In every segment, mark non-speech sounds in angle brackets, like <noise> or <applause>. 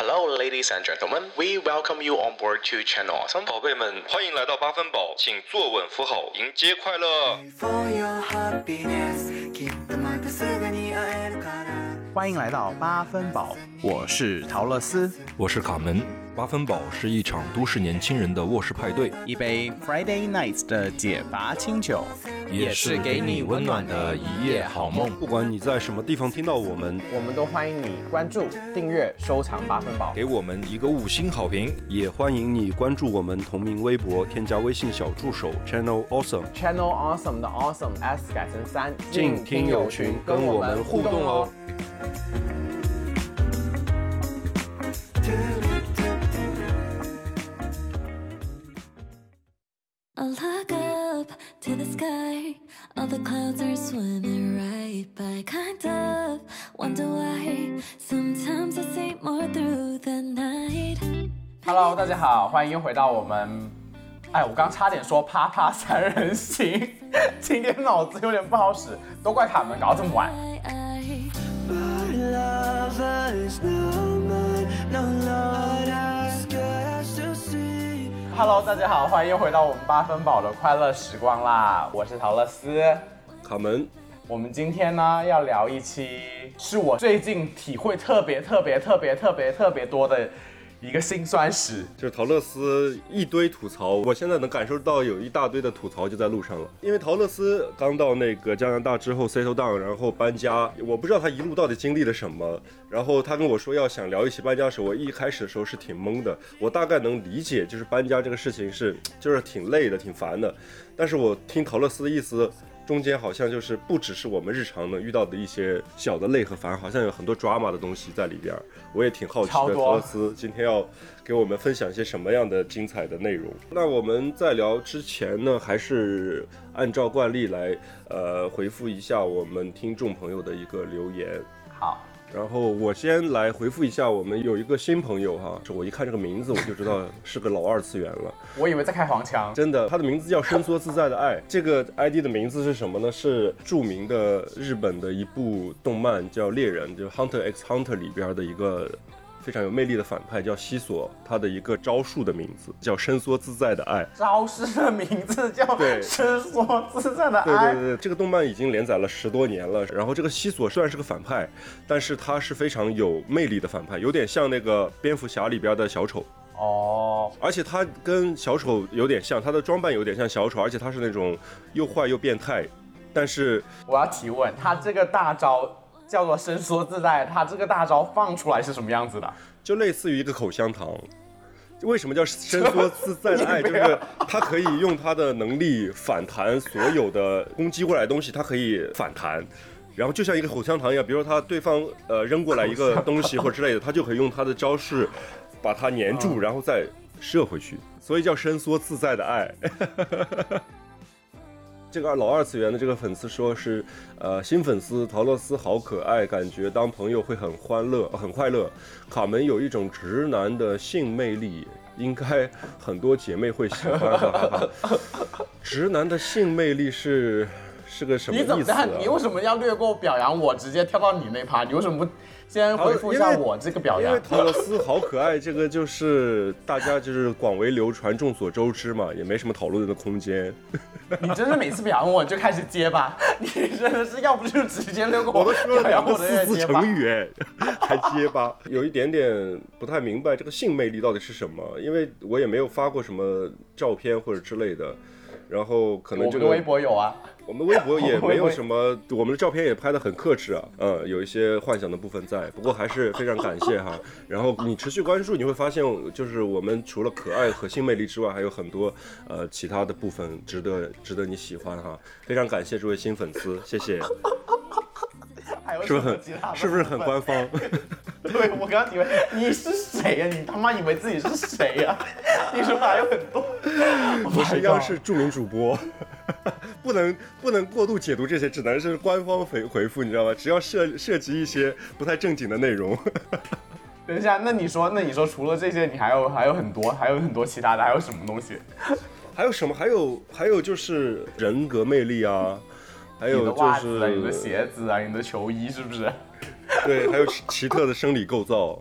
Hello, ladies and gentlemen. We welcome you on board to Channel Awesome. 宝贝们，欢迎来到八分饱，请坐稳扶好，迎接快乐。 For your happiness きっとまたすぐに会えるから欢迎来到八分饱，我是陶乐斯。我是卡门。 八分饱是一场都市年轻人的卧室派对，一杯 Friday Nights 的解乏清酒，也是给你温暖的一夜好梦。不管你在什么地方听到我们，我们都欢迎你关注、订阅、收藏八分饱。给我们一个五星好评，也欢迎你关注我们同名微博，添加微信小助手 Channel Awesome。Channel Awesome 的 Awesome S 改成三，进听友群跟我们互动哦。I look up to the sky. All the clouds are swimming right by. Kind of wonder why. Sometimes I see more through the night. Hello，大家好，欢迎又回到我们。哎，我刚差点说啪啪三人行，今天脑子有点不好使，都怪卡门搞这么晚。But love is no No Lord Hello，大家好，欢迎又回到我们八分饱的快乐时光啦！我是陶乐斯。卡门，我们今天呢要聊一期是我最近体会特别特别特别特别特别多的一个辛酸史。就是陶乐斯一堆吐槽，我现在能感受到有一大堆的吐槽就在路上了。因为陶乐斯刚到那个加拿大之后 settle down，然后搬家，我不知道他一路到底经历了什么。然后他跟我说要想聊一起搬家的时候，我一开始的时候是挺懵的。我大概能理解，就是搬家这个事情是就是挺累的、挺烦的。但是我听陶乐斯的意思。中间好像就是不只是我们日常能遇到的一些小的累和烦，好像有很多 drama 的东西在里边儿。我也挺好奇的，超多陶乐斯今天要给我们分享一些什么样的精彩的内容。那我们在聊之前呢，还是按照惯例来呃回复一下我们听众朋友的一个留言。好，然后我先来回复一下，我们有一个新朋友哈，我一看这个名字我就知道是个老二次元了。我以为在开黄腔。真的，他的名字叫伸缩自在的爱。这个 ID 的名字是什么呢？是著名的日本的一部动漫叫《猎人》，就《Hunter x Hunter》里边的一个非常有魅力的反派叫西索，他的一个招数的名字叫伸缩自在的爱。招式的名字叫伸缩自在的爱对爱。对对，这个动漫已经连载了十多年了。然后这个西索虽然是个反派，但是他是非常有魅力的反派，有点像那个蝙蝠侠里边的小丑。哦，而且他跟小丑有点像，他的装扮有点像小丑，而且他是那种又坏又变态，但是我要提问，他这个大招叫做伸缩自在，他这个大招放出来是什么样子的？就类似于一个口香糖。为什么叫伸缩自在的爱？就是他可以用他的能力反弹所有的攻击过来的东西，他可以反弹。然后就像一个口香糖一样，比如说他对方呃扔过来一个东西或者之类的，他就可以用他的招式把它粘住，然后再射回去，所以叫伸缩自在的爱。<laughs> 这个老二次元的这个粉丝说是，呃，新粉丝陶乐斯好可爱，感觉当朋友会很欢乐，很快乐。卡门有一种直男的性魅力，应该很多姐妹会喜欢 <laughs> 的。直男的性魅力是是个什么意思、啊你怎么样？？你为什么要略过表扬我，直接跳到你那趴？你为什么不先回复一下我这个表扬？因为陶乐斯好可爱，这个就是大家就是广为流传、众所周知嘛，也没什么讨论的空间。<laughs> 你真是每次表扬我就开始结巴，<laughs> 你真的是要不就直接略过我都说了两个四字成。语，哎，<laughs> 还结巴，有一点点不太明白这个性魅力到底是什么，因为我也没有发过什么照片或者之类的，然后可能这个我们微博有啊，我们微博也 <laughs> 没有什么，我们的照片也拍的很克制啊，嗯，有一些幻想的部分在，不过还是非常感谢哈。<laughs> 然后你持续关注，你会发现，就是我们除了可爱和性魅力之外，还有很多呃其他的部分值得值得你喜欢哈。非常感谢这位新粉丝，谢谢，还有是不是什么其他的很是不是很官方？<laughs> 对，我刚刚以为你是谁呀、你他妈以为自己是谁呀、你说还有很多，<laughs> 我是央视著名主播，<laughs> 不能不能过度解读这些，只能是官方回回复，你知道吗？只要涉涉及一些不太正经的内容。等一下，那你说，那你说除了这些，你还有还有很多，还有很多其他的，还有什么东西？还有什么？还有还有就是人格魅力啊，还你的有就袜子啊，你的鞋子啊，你的球衣是不是？<laughs> 对，还有奇奇特的生理构造。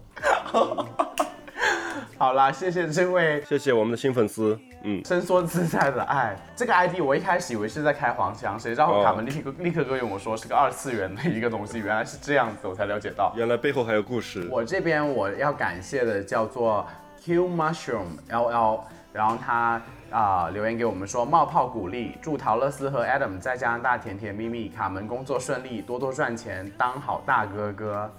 <laughs> 好啦，谢谢这位谢谢我们的新粉丝，嗯，伸缩自在的爱。这个 ID 我一开始以为是在开黄腔，谁知道哦卡门立刻立刻跟我说是个二次元的一个东西，原来是这样子，我才了解到。原来背后还有故事。我这边我要感谢的叫做 Q Mushroom LL，然后他啊、留言给我们说冒泡鼓励，祝陶乐斯和 Adam 在加拿大甜甜蜜蜜，卡门工作顺利，多多赚钱，当好大哥哥。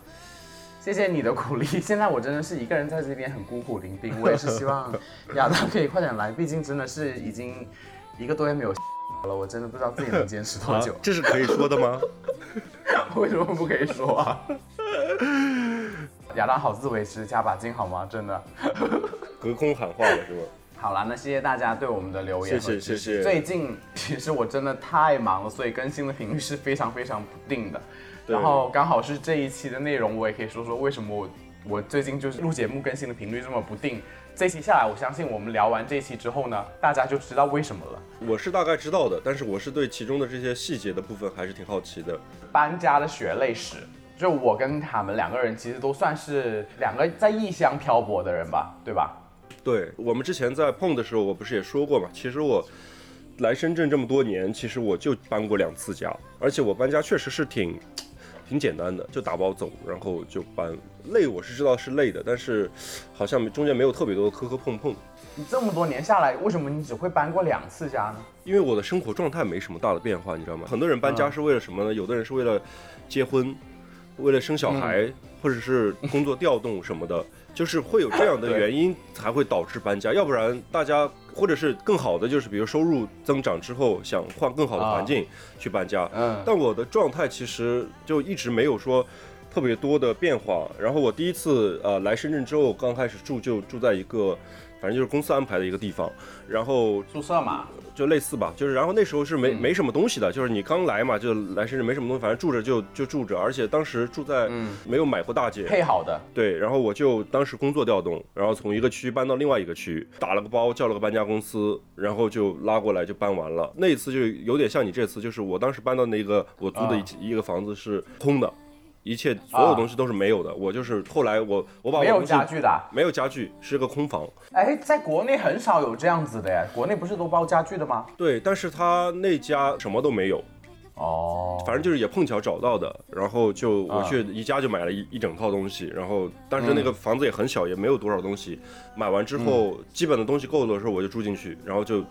谢谢你的鼓励，<laughs> 现在我真的是一个人在这边很孤苦伶仃，我也是希望亚当可以快点来，毕竟真的是已经一个多月没有 <laughs> 了，我真的不知道自己能坚持多啊久。这是可以说的吗？<laughs> 为什么不可以说啊？亚当好自为之，加把劲好吗？真的。隔空喊话了是吗？好啦，那谢谢大家对我们的留言谢谢谢谢最近 <laughs> 其实我真的太忙了，所以更新的频率是非常非常不定的。然后刚好是这一期的内容，我也可以说说为什么我我最近就是录节目更新的频率这么不定。这一期下来，我相信我们聊完这一期之后呢，大家就知道为什么了。我是大概知道的，但是我是对其中的这些细节的部分还是挺好奇的。搬家的血泪史，就我跟他们两个人其实都算是两个在异乡漂泊的人吧，对吧？对我们之前在碰的时候，我不是也说过嘛？其实我来深圳这么多年，其实我就搬过两次家，而且我搬家确实是挺挺简单的，就打包走，然后就搬。累我是知道是累的，但是好像中间没有特别多的磕磕碰碰，你这么多年下来，为什么你只会搬过两次家呢？因为我的生活状态没什么大的变化，你知道吗？很多人搬家是为了什么呢？有的人是为了结婚，为了生小孩，或者是工作调动什么的，就是会有这样的原因才会导致搬家，要不然大家或者是更好的就是比如收入增长之后想换更好的环境去搬家。嗯但我的状态其实就一直没有说特别多的变化。然后我第一次呃来深圳之后，刚开始住就住在一个反正就是公司安排的一个地方，然后宿舍嘛，就类似吧，就是然后那时候是没、嗯没什么东西的，就是你刚来嘛，就来深圳没什么东西，反正住着就就住着，而且当时住在嗯没有买过大姐，配好的，对，然后我就当时工作调动，然后从一个区搬到另外一个区，打了个包，叫了个搬家公司，然后就拉过来就搬完了。那一次就有点像你这次，就是我当时搬到那个我租的啊一,、一个房子是空的，一切所有东西都是没有的。我就是后来我我把我没有家具的啊。没有家具，是个空房。哎，在国内很少有这样子的呀，国内不是都包家具的吗？对，但是他那家什么都没有，哦，反正就是也碰巧找到的，然后就我啊去宜家就买了一一整套东西，然后但是那个房子也很小，也没有多少东西，买完之后基本的东西够了的时候我就住进去，然后就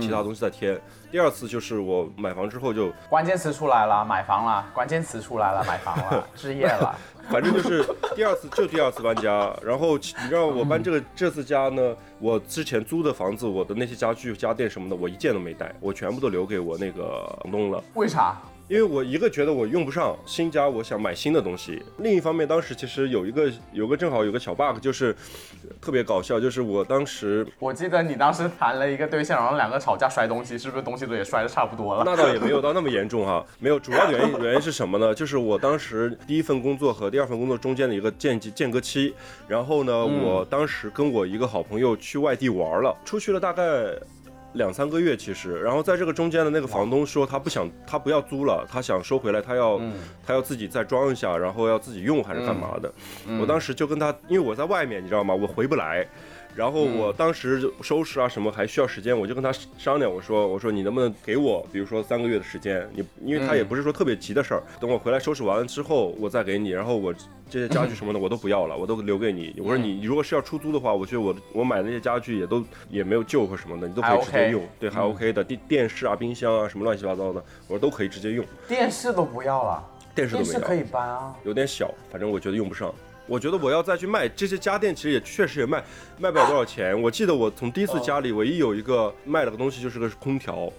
其他东西再添。第二次就是我买房之后就，关键词出来了，买房了，关键词出来了，买房了，置业了。<laughs> 反正就是第二次就第二次搬家，然后你知道我搬这个这次家呢，我之前租的房子，我的那些家具家电什么的，我一件都没带，我全部都留给我那个房东了。为啥？因为我一个觉得我用不上新家，我想买新的东西。另一方面，当时其实有一个有个正好有个小 bug，就是特别搞笑，就是我当时我记得你当时谈了一个对象，然后两个吵架摔东西，是不是东西都也摔的差不多了？那倒也没有到那么严重哈，没有。主要的原因原因是什么呢？就是我当时第一份工作和第二份工作中间的一个间隙间隔期，然后呢，我当时跟我一个好朋友去外地玩了，出去了大概。两三个月其实，然后在这个中间的那个房东说他不想，他不要租了，他想收回来，他要、他要自己再装一下，然后要自己用还是干嘛的。我当时就跟他，因为我在外面，你知道吗？我回不来。然后我当时就收拾啊什么还需要时间，我就跟他商量，我说我说你能不能给我，比如说三个月的时间，你因为他也不是说特别急的事儿，等我回来收拾完了之后我再给你，然后我这些家具什么的我都不要了，我都留给你。我说你如果是要出租的话，我觉得我我买那些家具也都也没有旧或什么的，你都可以直接用，对，还 OK 的，电电视啊、冰箱啊什么乱七八糟的，我说都可以直接用，电视都不要了，电视都没有，电视可以搬啊。有点小，反正我觉得用不上。我觉得我要再去卖这些家电，其实也确实也卖卖不了多少钱。我记得我从第一次家里唯一有一个卖了个东西，就是个空调，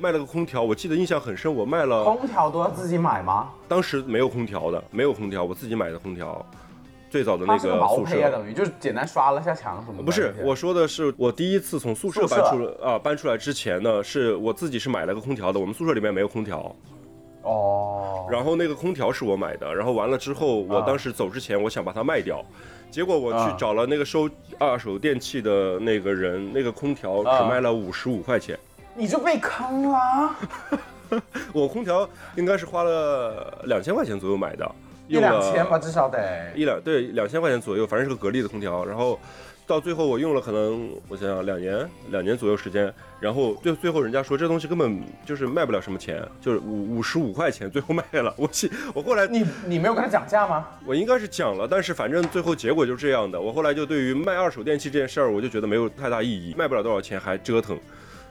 卖了个空调，我记得印象很深。我卖了，空调都要自己买吗？当时没有空调的，没有空调，我自己买的空调，最早的那个宿舍。等于就是简单刷了下墙什么的。不是，我说的是我第一次从宿舍搬出啊，搬出来之前呢，是我自己是买了个空调的。我们宿舍里面没有空调，哦，然后那个空调是我买的，然后完了之后，我啊当时走之前我想把它卖掉，结果我去啊找了那个收二手电器的那个人，那个空调只啊卖了五十五块钱，你就被坑了。<laughs> 我空调应该是花了两千块钱左右买的。一两千吧，至少得。一两对两千块钱左右，反正是个格力的空调，然后到最后我用了可能我想想两年两年左右时间，然后最最后人家说这东西根本就是卖不了什么钱，就是五五十五块钱，最后卖了。我去，我后来你你没有跟他讲价吗？我应该是讲了，但是反正最后结果就是这样的。我后来就对于卖二手电器这件事儿，我就觉得没有太大意义，卖不了多少钱还折腾，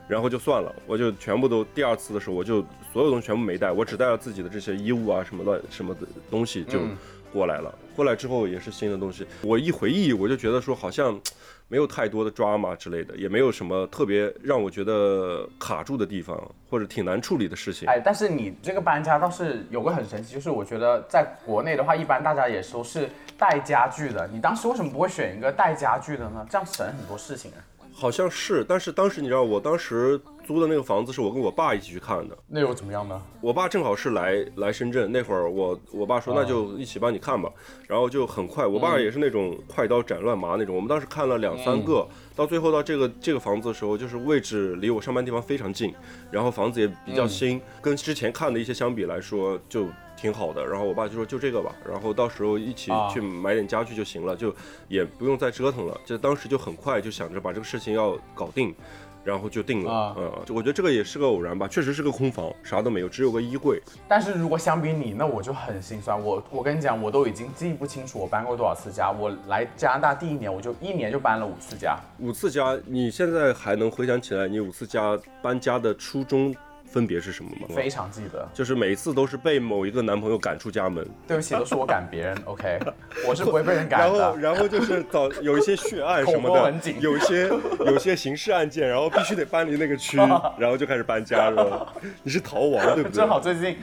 然后就算了，我就全部都第二次的时候我就所有东西全部没带，我只带了自己的这些衣物啊什么乱什么的东西就嗯过来了。过来之后也是新的东西，我一回忆我就觉得说好像。<tsk> 没有太多的 drama 之类的，也没有什么特别让我觉得卡住的地方，或者挺难处理的事情。哎，但是你这个搬家倒是有个很神奇，就是我觉得在国内的话，一般大家也都是带家具的。你当时为什么不会选一个带家具的呢？这样省很多事情啊。好像是，但是当时你知道，我当时租的那个房子是我跟我爸一起去看的。那又怎么样呢？我爸正好是来来深圳那会儿，我我爸说哦那就一起帮你看吧，然后就很快，我爸也是那种快刀斩乱麻那种。我们当时看了两三个，到最后到这个这个房子的时候，就是位置离我上班地方非常近，然后房子也比较新，跟之前看的一些相比来说就挺好的。然后我爸就说就这个吧，然后到时候一起啊去买点家具就行了，就也不用再折腾了。就当时就很快就想着把这个事情要搞定。然后就定了，啊嗯，就我觉得这个也是个偶然吧，确实是个空房，啥都没有，只有个衣柜，但是如果相比你，那我就很心酸。我我跟你讲，我都已经记不清楚我搬过多少次家。我来加拿大第一年，我就一年就搬了五次家。五次家，你现在还能回想起来你五次家搬家的初衷分别是什么吗？非常记得。就是每一次都是被某一个男朋友赶出家门，对不起，都是我赶别人，<laughs> OK，我是不会被人赶的。然后然后就是早有一些血案什么的 <laughs> 有一些有一些刑事案件，然后必须得搬离那个区，<laughs> 然后就开始搬家是吧？你是逃亡对不对？正好最近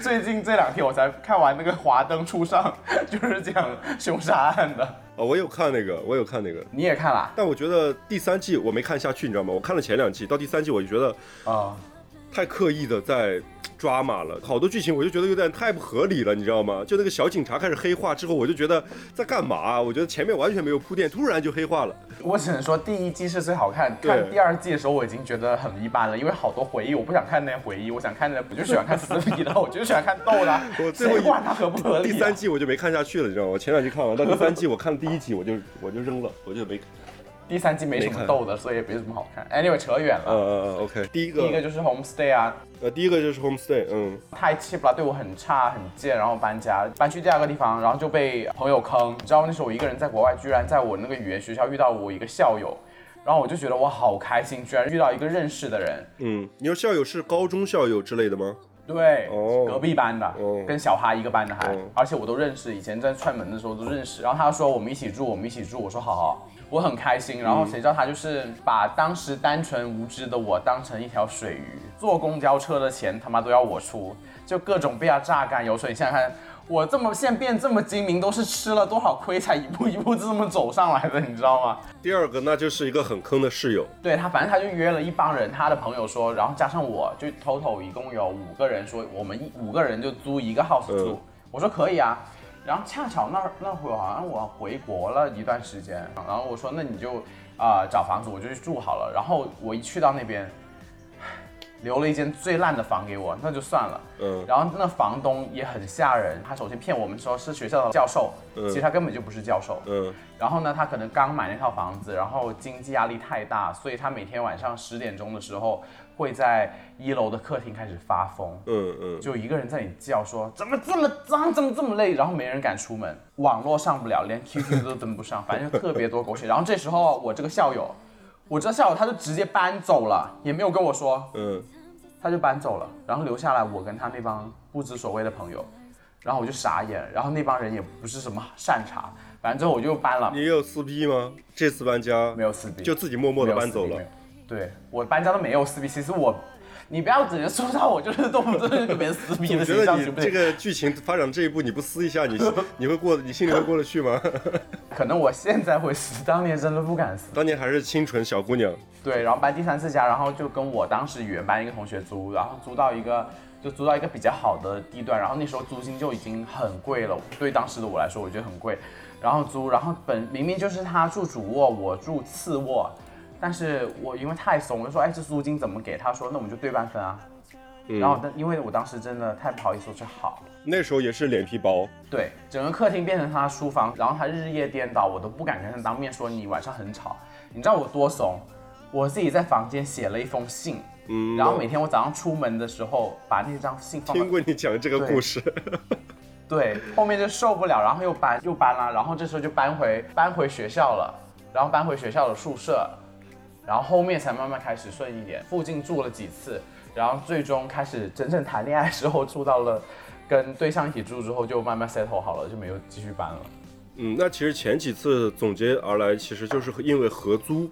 最近这两天我才看完那个《华灯初上》，就是讲凶杀案的。哦，我有看那个，我有看那个。你也看了但我觉得第三季我没看下去，你知道吗？我看了前两季，到第三季我就觉得啊？太刻意的在抓马了，好多剧情我就觉得有点太不合理了，你知道吗？就那个小警察开始黑化之后，我就觉得在干嘛、啊？我觉得前面完全没有铺垫，突然就黑化了。我只能说第一季是最好看，看第二季的时候我已经觉得很一般了，因为好多回忆我不想看那些回忆，我想看的我就喜欢看撕逼的，我就喜欢看逗的，<laughs> 我最后一谁管它合不合理、啊？第三季我就没看下去了，你知道吗？我前两季看完，到第三季我看了第一集，我就我就扔了，我就没。第三季没什么逗的，所以也没什么好看。Anyway，扯远嗯了。嗯嗯，OK。第一个，第一个就是 homestay 啊，呃，第一个就是 homestay，嗯，太 cheap 了，对我很差很贱，然后搬家搬去第二个地方，然后就被朋友坑。你知道那时候我一个人在国外，居然在我那个语言学校遇到我一个校友，然后我就觉得我好开心，居然遇到一个认识的人。嗯，你说校友是高中校友之类的吗？对，哦隔壁班的，哦跟小哈一个班的还，哦而且我都认识，以前在串门的时候都认识。然后他说我们一起住，我们一起住，我说好好，我很开心。然后谁知道他就是把当时单纯无知的我当成一条水鱼，坐公交车的钱他妈都要我出，就各种被他榨干油水。你想想看，我这么现在变这么精明，都是吃了多少亏才一步一步这么走上来的，你知道吗？第二个那就是一个很坑的室友，对他，反正他就约了一帮人，他的朋友说，然后加上我，就 total 一共有五个人，说我们一五个人就租一个 house 住。嗯我说可以啊，然后恰巧那那会儿好像我回国了一段时间，然后我说那你就啊、呃找房子，我就去住好了。然后我一去到那边，留了一间最烂的房给我，那就算了。嗯然后那房东也很吓人，他首先骗我们说是学校的教授，嗯其实他根本就不是教授。嗯然后呢，他可能刚买那套房子，然后经济压力太大，所以他每天晚上十点钟的时候会在一楼的客厅开始发疯，嗯嗯，就一个人在那里叫说怎么这么脏，怎么这么累，然后没人敢出门，网络上不了，连 QQ 都登不上，反正就特别多狗血。然后这时候我这个校友，我这校友他就直接搬走了，也没有跟我说，嗯他就搬走了，然后留下来我跟他那帮不知所谓的朋友，然后我就傻眼，然后那帮人也不是什么善茬，反正之后我就搬了你，也有撕逼吗？这次搬家没有撕逼，就自己默默的搬走了。对我搬家都没有撕逼，其实我，你不要直接说到我就是动不动就跟别人撕逼的我觉形象，行不行？得你这个剧情发展这一步，你不撕一下，你 <laughs> 你会过，你心里会过得去吗？<laughs> 可能我现在会撕，当年真的不敢撕。当年还是清纯小姑娘，对，然后搬第三次家，然后就跟我当时语言班一个同学租，然后租到一个就租到一个比较好的地段，然后那时候租金就已经很贵了，对当时的我来说我觉得很贵，然后租，然后本明明就是他住主卧，我住次卧，但是我因为太怂，我就说哎这租金怎么给？他说那我们就对半分啊，嗯然后但因为我当时真的太不好意思，我说好。那时候也是脸皮薄，对，整个客厅变成他的书房，然后他日夜颠倒，我都不敢跟他当面说你晚上很吵。你知道我多怂？我自己在房间写了一封信，嗯，然后每天我早上出门的时候把那张信放到听过你讲这个故事，对，后面就受不了，然后又搬又搬了，然后这时候就搬回搬回学校了，然后搬回学校的宿舍，然后后面才慢慢开始顺一点。附近住了几次，然后最终开始真正谈恋爱之后住到了跟对象一起住之后就慢慢 settle 好了，就没有继续搬了。嗯，那其实前几次总结而来，其实就是因为合租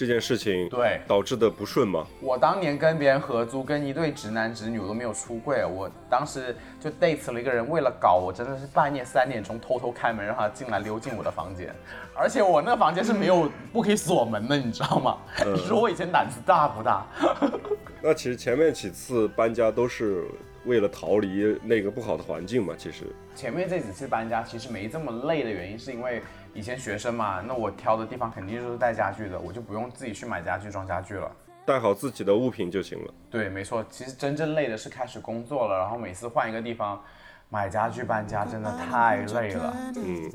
这件事情对导致的不顺吗。我当年跟别人合租，跟一对直男直女我都没有出柜，我当时就 date 了一个人，为了搞我真的是半夜三点钟偷偷开门让他进来溜进我的房间，而且我那个房间是没有不可以锁门的，你知道吗？你说我以前胆子大不大？<laughs> 那其实前面几次搬家都是为了逃离那个不好的环境嘛，其实。前面这几次搬家其实没这么累的原因，是因为以前学生嘛，那我挑的地方肯定就是带家具的，我就不用自己去买家具装家具了。带好自己的物品就行了。对，没错，其实真正累的是开始工作了，然后每次换一个地方买家具搬家真的太累了。嗯，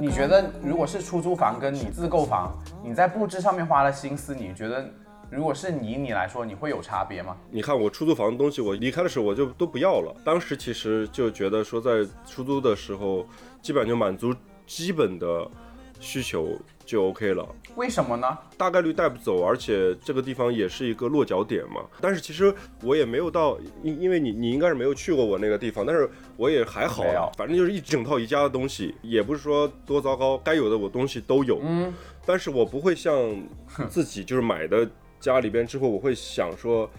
你觉得如果是出租房跟你自购房，你在布置上面花了心思，你觉得如果是你你来说，你会有差别吗？你看我出租房的东西，我离开的时候我就都不要了。当时其实就觉得说，在出租的时候，基本上就满足基本的需求就 OK 了。为什么呢？大概率带不走，而且这个地方也是一个落脚点嘛。但是其实我也没有到，因因为你你应该是没有去过我那个地方，但是我也还好没有啊，反正就是一整套宜家的东西，也不是说多糟糕，该有的我东西都有。嗯，但是我不会像自己就是买的家里边之后，我会想说。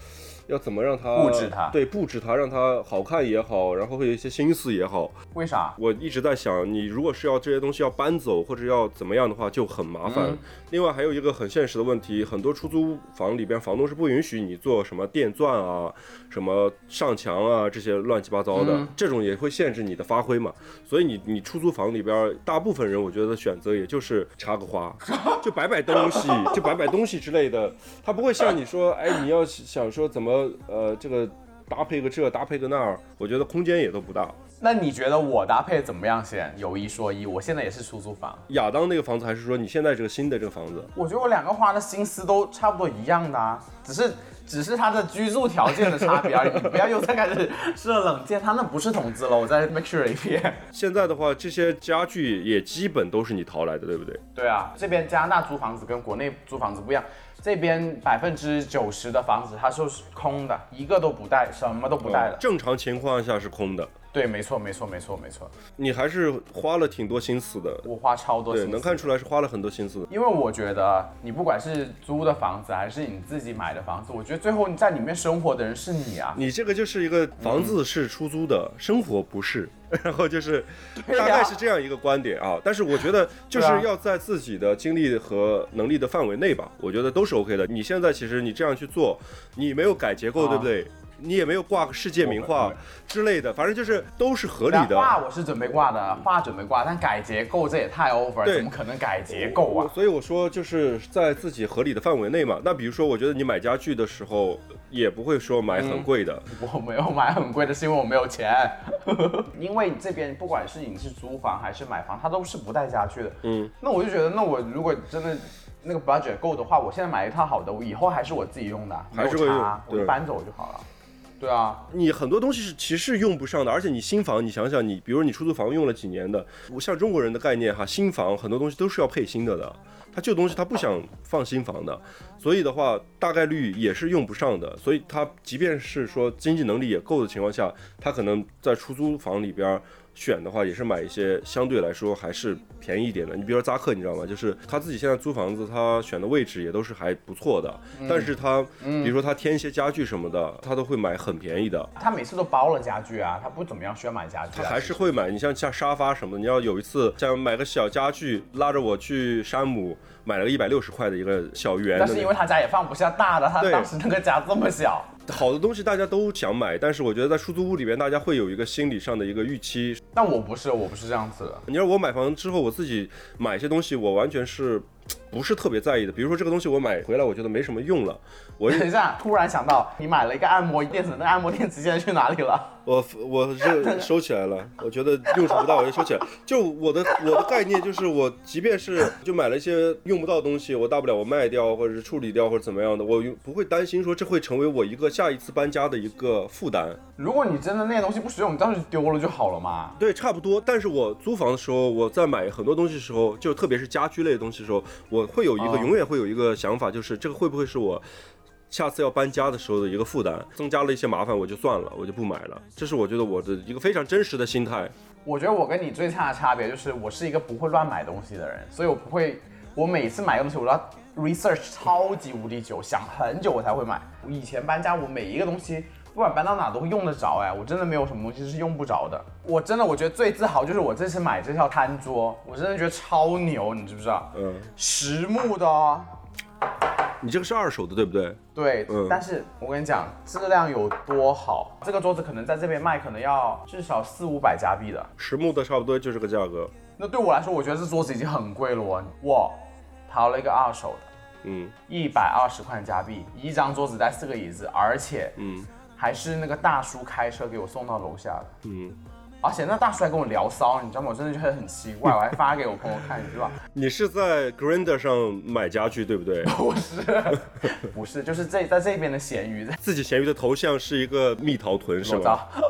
要怎么让它布置它对，布置它，让它好看也好，然后会有一些心思也好。为啥？我一直在想，你如果是要这些东西要搬走或者要怎么样的话，就很麻烦。嗯另外还有一个很现实的问题，很多出租房里边房东是不允许你做什么电钻啊、什么上墙啊这些乱七八糟的，嗯这种也会限制你的发挥嘛。所以你你出租房里边，大部分人我觉得选择也就是插个花，<laughs> 就摆摆东西，就摆摆东西之类的。他不会像你说，哎，你要想说怎么呃这个搭配个这搭配个那儿，我觉得空间也都不大。那你觉得我搭配怎么样先？有一说一，我现在也是出租房，亚当那个房子，还是说你现在这个新的这个房子？我觉得我两个花的心思都差不多一样的啊，只是只是它的居住条件的差别而已。你不要又再开始设冷箭，他那不是筒子了，我再 make sure 一遍。现在的话，这些家具也基本都是你淘来的，对不对？对啊，这边加拿大租房子跟国内租房子不一样，这边百分之九十的房子它就是空的，一个都不带，什么都不带的。正常情况下是空的，对，没错，没错，没错，没错，你还是花了挺多心思的。我花超多心对，思。能看出来是花了很多心思的。因为我觉得你不管是租的房子还是你自己买的房子，我觉得最后你在里面生活的人是你啊。你这个就是一个房子是出租的，生活不是，<laughs> 然后就是大概是这样一个观点啊。但是我觉得就是要在自己的精力和能力的范围内吧，我觉得都是 OK 的。你现在其实你这样去做，你没有改结构，啊对不对？你也没有挂个世界名画之类的，反正就是都是合理的。画我是准备挂的，画准备挂，但改结构这也太 over，对怎么可能改结构啊？所以我说就是在自己合理的范围内嘛。那比如说，我觉得你买家具的时候，也不会说买很贵的。我没有买很贵的，是因为我没有钱。<laughs> 因为这边不管是你是租房还是买房，它都是不带家具的。嗯，那我就觉得，那我如果真的那个 budget 够的话，我现在买一套好的，我以后还是我自己用的，还是会用没有差我就搬走就好了。对啊，你很多东西是其实是用不上的，而且你新房，你想想你，比如你出租房用了几年的，我像中国人的概念哈，新房很多东西都是要配新的的，他旧东西他不想放新房的，所以的话大概率也是用不上的，所以他即便是说经济能力也够的情况下，他可能在出租房里边。选的话也是买一些相对来说还是便宜一点的。你比如说扎克，你知道吗？就是他自己现在租房子，他选的位置也都是还不错的，但是他比如说他添一些家具什么的，他都会买很便宜的。他每次都包了家具啊，他不怎么样需要买家具、啊。他还是会买，你像像沙发什么的，你要有一次想买个小家具，拉着我去山姆买了个一百六十块的一个小圆但是因为他家也放不下大的，他当时那个家这么小，好的东西大家都想买，但是我觉得在出租屋里边，大家会有一个心理上的一个预期。但我不是，我不是这样子的。你让我买房之后，我自己买一些东西，我完全是不是特别在意的。比如说这个东西我买回来，我觉得没什么用了，我 <laughs> 等一下，突然想到，你买了一个按摩垫子，那个按摩垫子现在去哪里了？我我是 <laughs> 收起来了，我觉得用处不大，我就收起来。就我的我的概念就是，我即便是就买了一些用不到的东西，我大不了我卖掉，或者是处理掉，或者怎么样的，我不会担心说这会成为我一个下一次搬家的一个负担。如果你真的那些东西不实用，你当时丢了就好了嘛。对，差不多。但是我租房的时候，我在买很多东西的时候，就特别是家居类的东西的时候，我会有一个、哦永远会有一个想法，就是这个会不会是我下次要搬家的时候的一个负担，增加了一些麻烦，我就算了，我就不买了。这是我觉得我的一个非常真实的心态。我觉得我跟你最大的差别就是，我是一个不会乱买东西的人，所以我不会，我每次买个东西我都要 research 超级无敌久，想很久我才会买。我以前搬家，我每一个东西不管搬到哪都会用得着，哎，我真的没有什么东西是用不着的。我真的我觉得最自豪就是我这次买这套餐桌，我真的觉得超牛，你知不知道？嗯，实木的哦。你这个是二手的，对不对？对，嗯但是我跟你讲，质量有多好，这个桌子可能在这边卖，可能要至少四五百加币的。实木的差不多就这个价格。那对我来说，我觉得这桌子已经很贵了哦。我淘了一个二手的，嗯一百二十块加币，一张桌子带四个椅子，而且嗯还是那个大叔开车给我送到楼下的。嗯，而且那大叔还跟我聊骚，你知道吗？我真的觉得很奇怪，我还发给我朋友看，你知道吧？<laughs> 你是在 Grinder 上买家具，对不对？<laughs> 不是，不是，就是这在这边的咸鱼，<laughs> 自己咸鱼的头像是一个蜜桃臀，是我吗？操，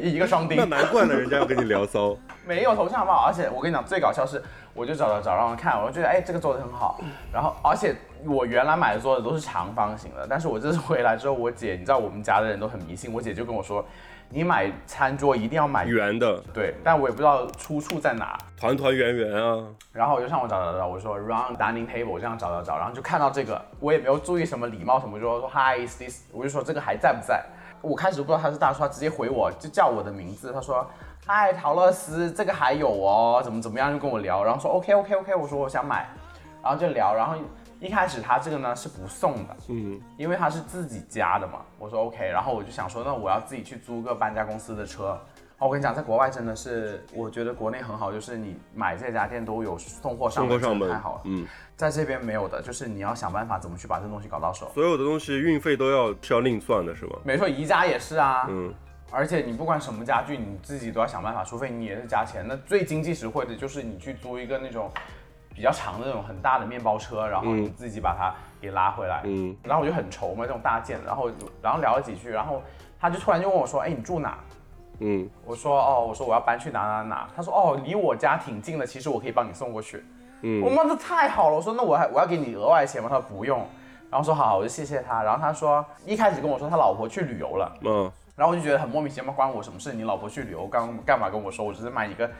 一一个双钉那，难怪了，人家要跟你聊骚。没有头像好不好？而且我跟你讲，最搞笑是，我就找找找让人看，我就觉得哎这个做的很好。然后而且我原来买的桌子都是长方形的，但是我这次回来之后，我姐你知道我们家的人都很迷信，我姐就跟我说，你买餐桌一定要买圆的，对，但我也不知道出处在哪。团团圆圆啊，然后我就上网找找找，我说 round dining table 这样找找找，然后就看到这个，我也没有注意什么礼貌什么，就说 hi is this，我就说这个还在不在？我开始不知道他是大叔，他直接回我就叫我的名字，他说嗨陶乐斯，这个还有哦，怎么怎么样就跟我聊，然后说 OK OK OK，我说我想买，然后就聊，然后一开始他这个呢是不送的，嗯因为他是自己家的嘛，我说 OK，然后我就想说，那我要自己去租个搬家公司的车。哦，我跟你讲，在国外真的是，我觉得国内很好，就是你买这家店都有送货上门，送货上门太好了。嗯，在这边没有的，就是你要想办法怎么去把这东西搞到手。所有的东西运费都要是要另算的，是吗？没错，宜家也是啊，嗯，而且你不管什么家具，你自己都要想办法，除非你也是加钱。那最经济实惠的就是你去租一个那种比较长的那种很大的面包车，然后你自己把它给拉回来。嗯，然后我就很愁嘛，这种大件，然后然后聊了几句，然后他就突然就问我说：“哎，你住哪？”嗯，我说：“哦，我说我要搬去哪哪哪。”他说：“哦，离我家挺近的，其实我可以帮你送过去。”嗯我妈这太好了，我说那我还我要给你额外钱吗？他说不用，然后说好，我就谢谢他。然后他说一开始跟我说他老婆去旅游了，嗯，然后我就觉得很莫名其妙，关我什么事？你老婆去旅游刚干嘛跟我说？我只是买一个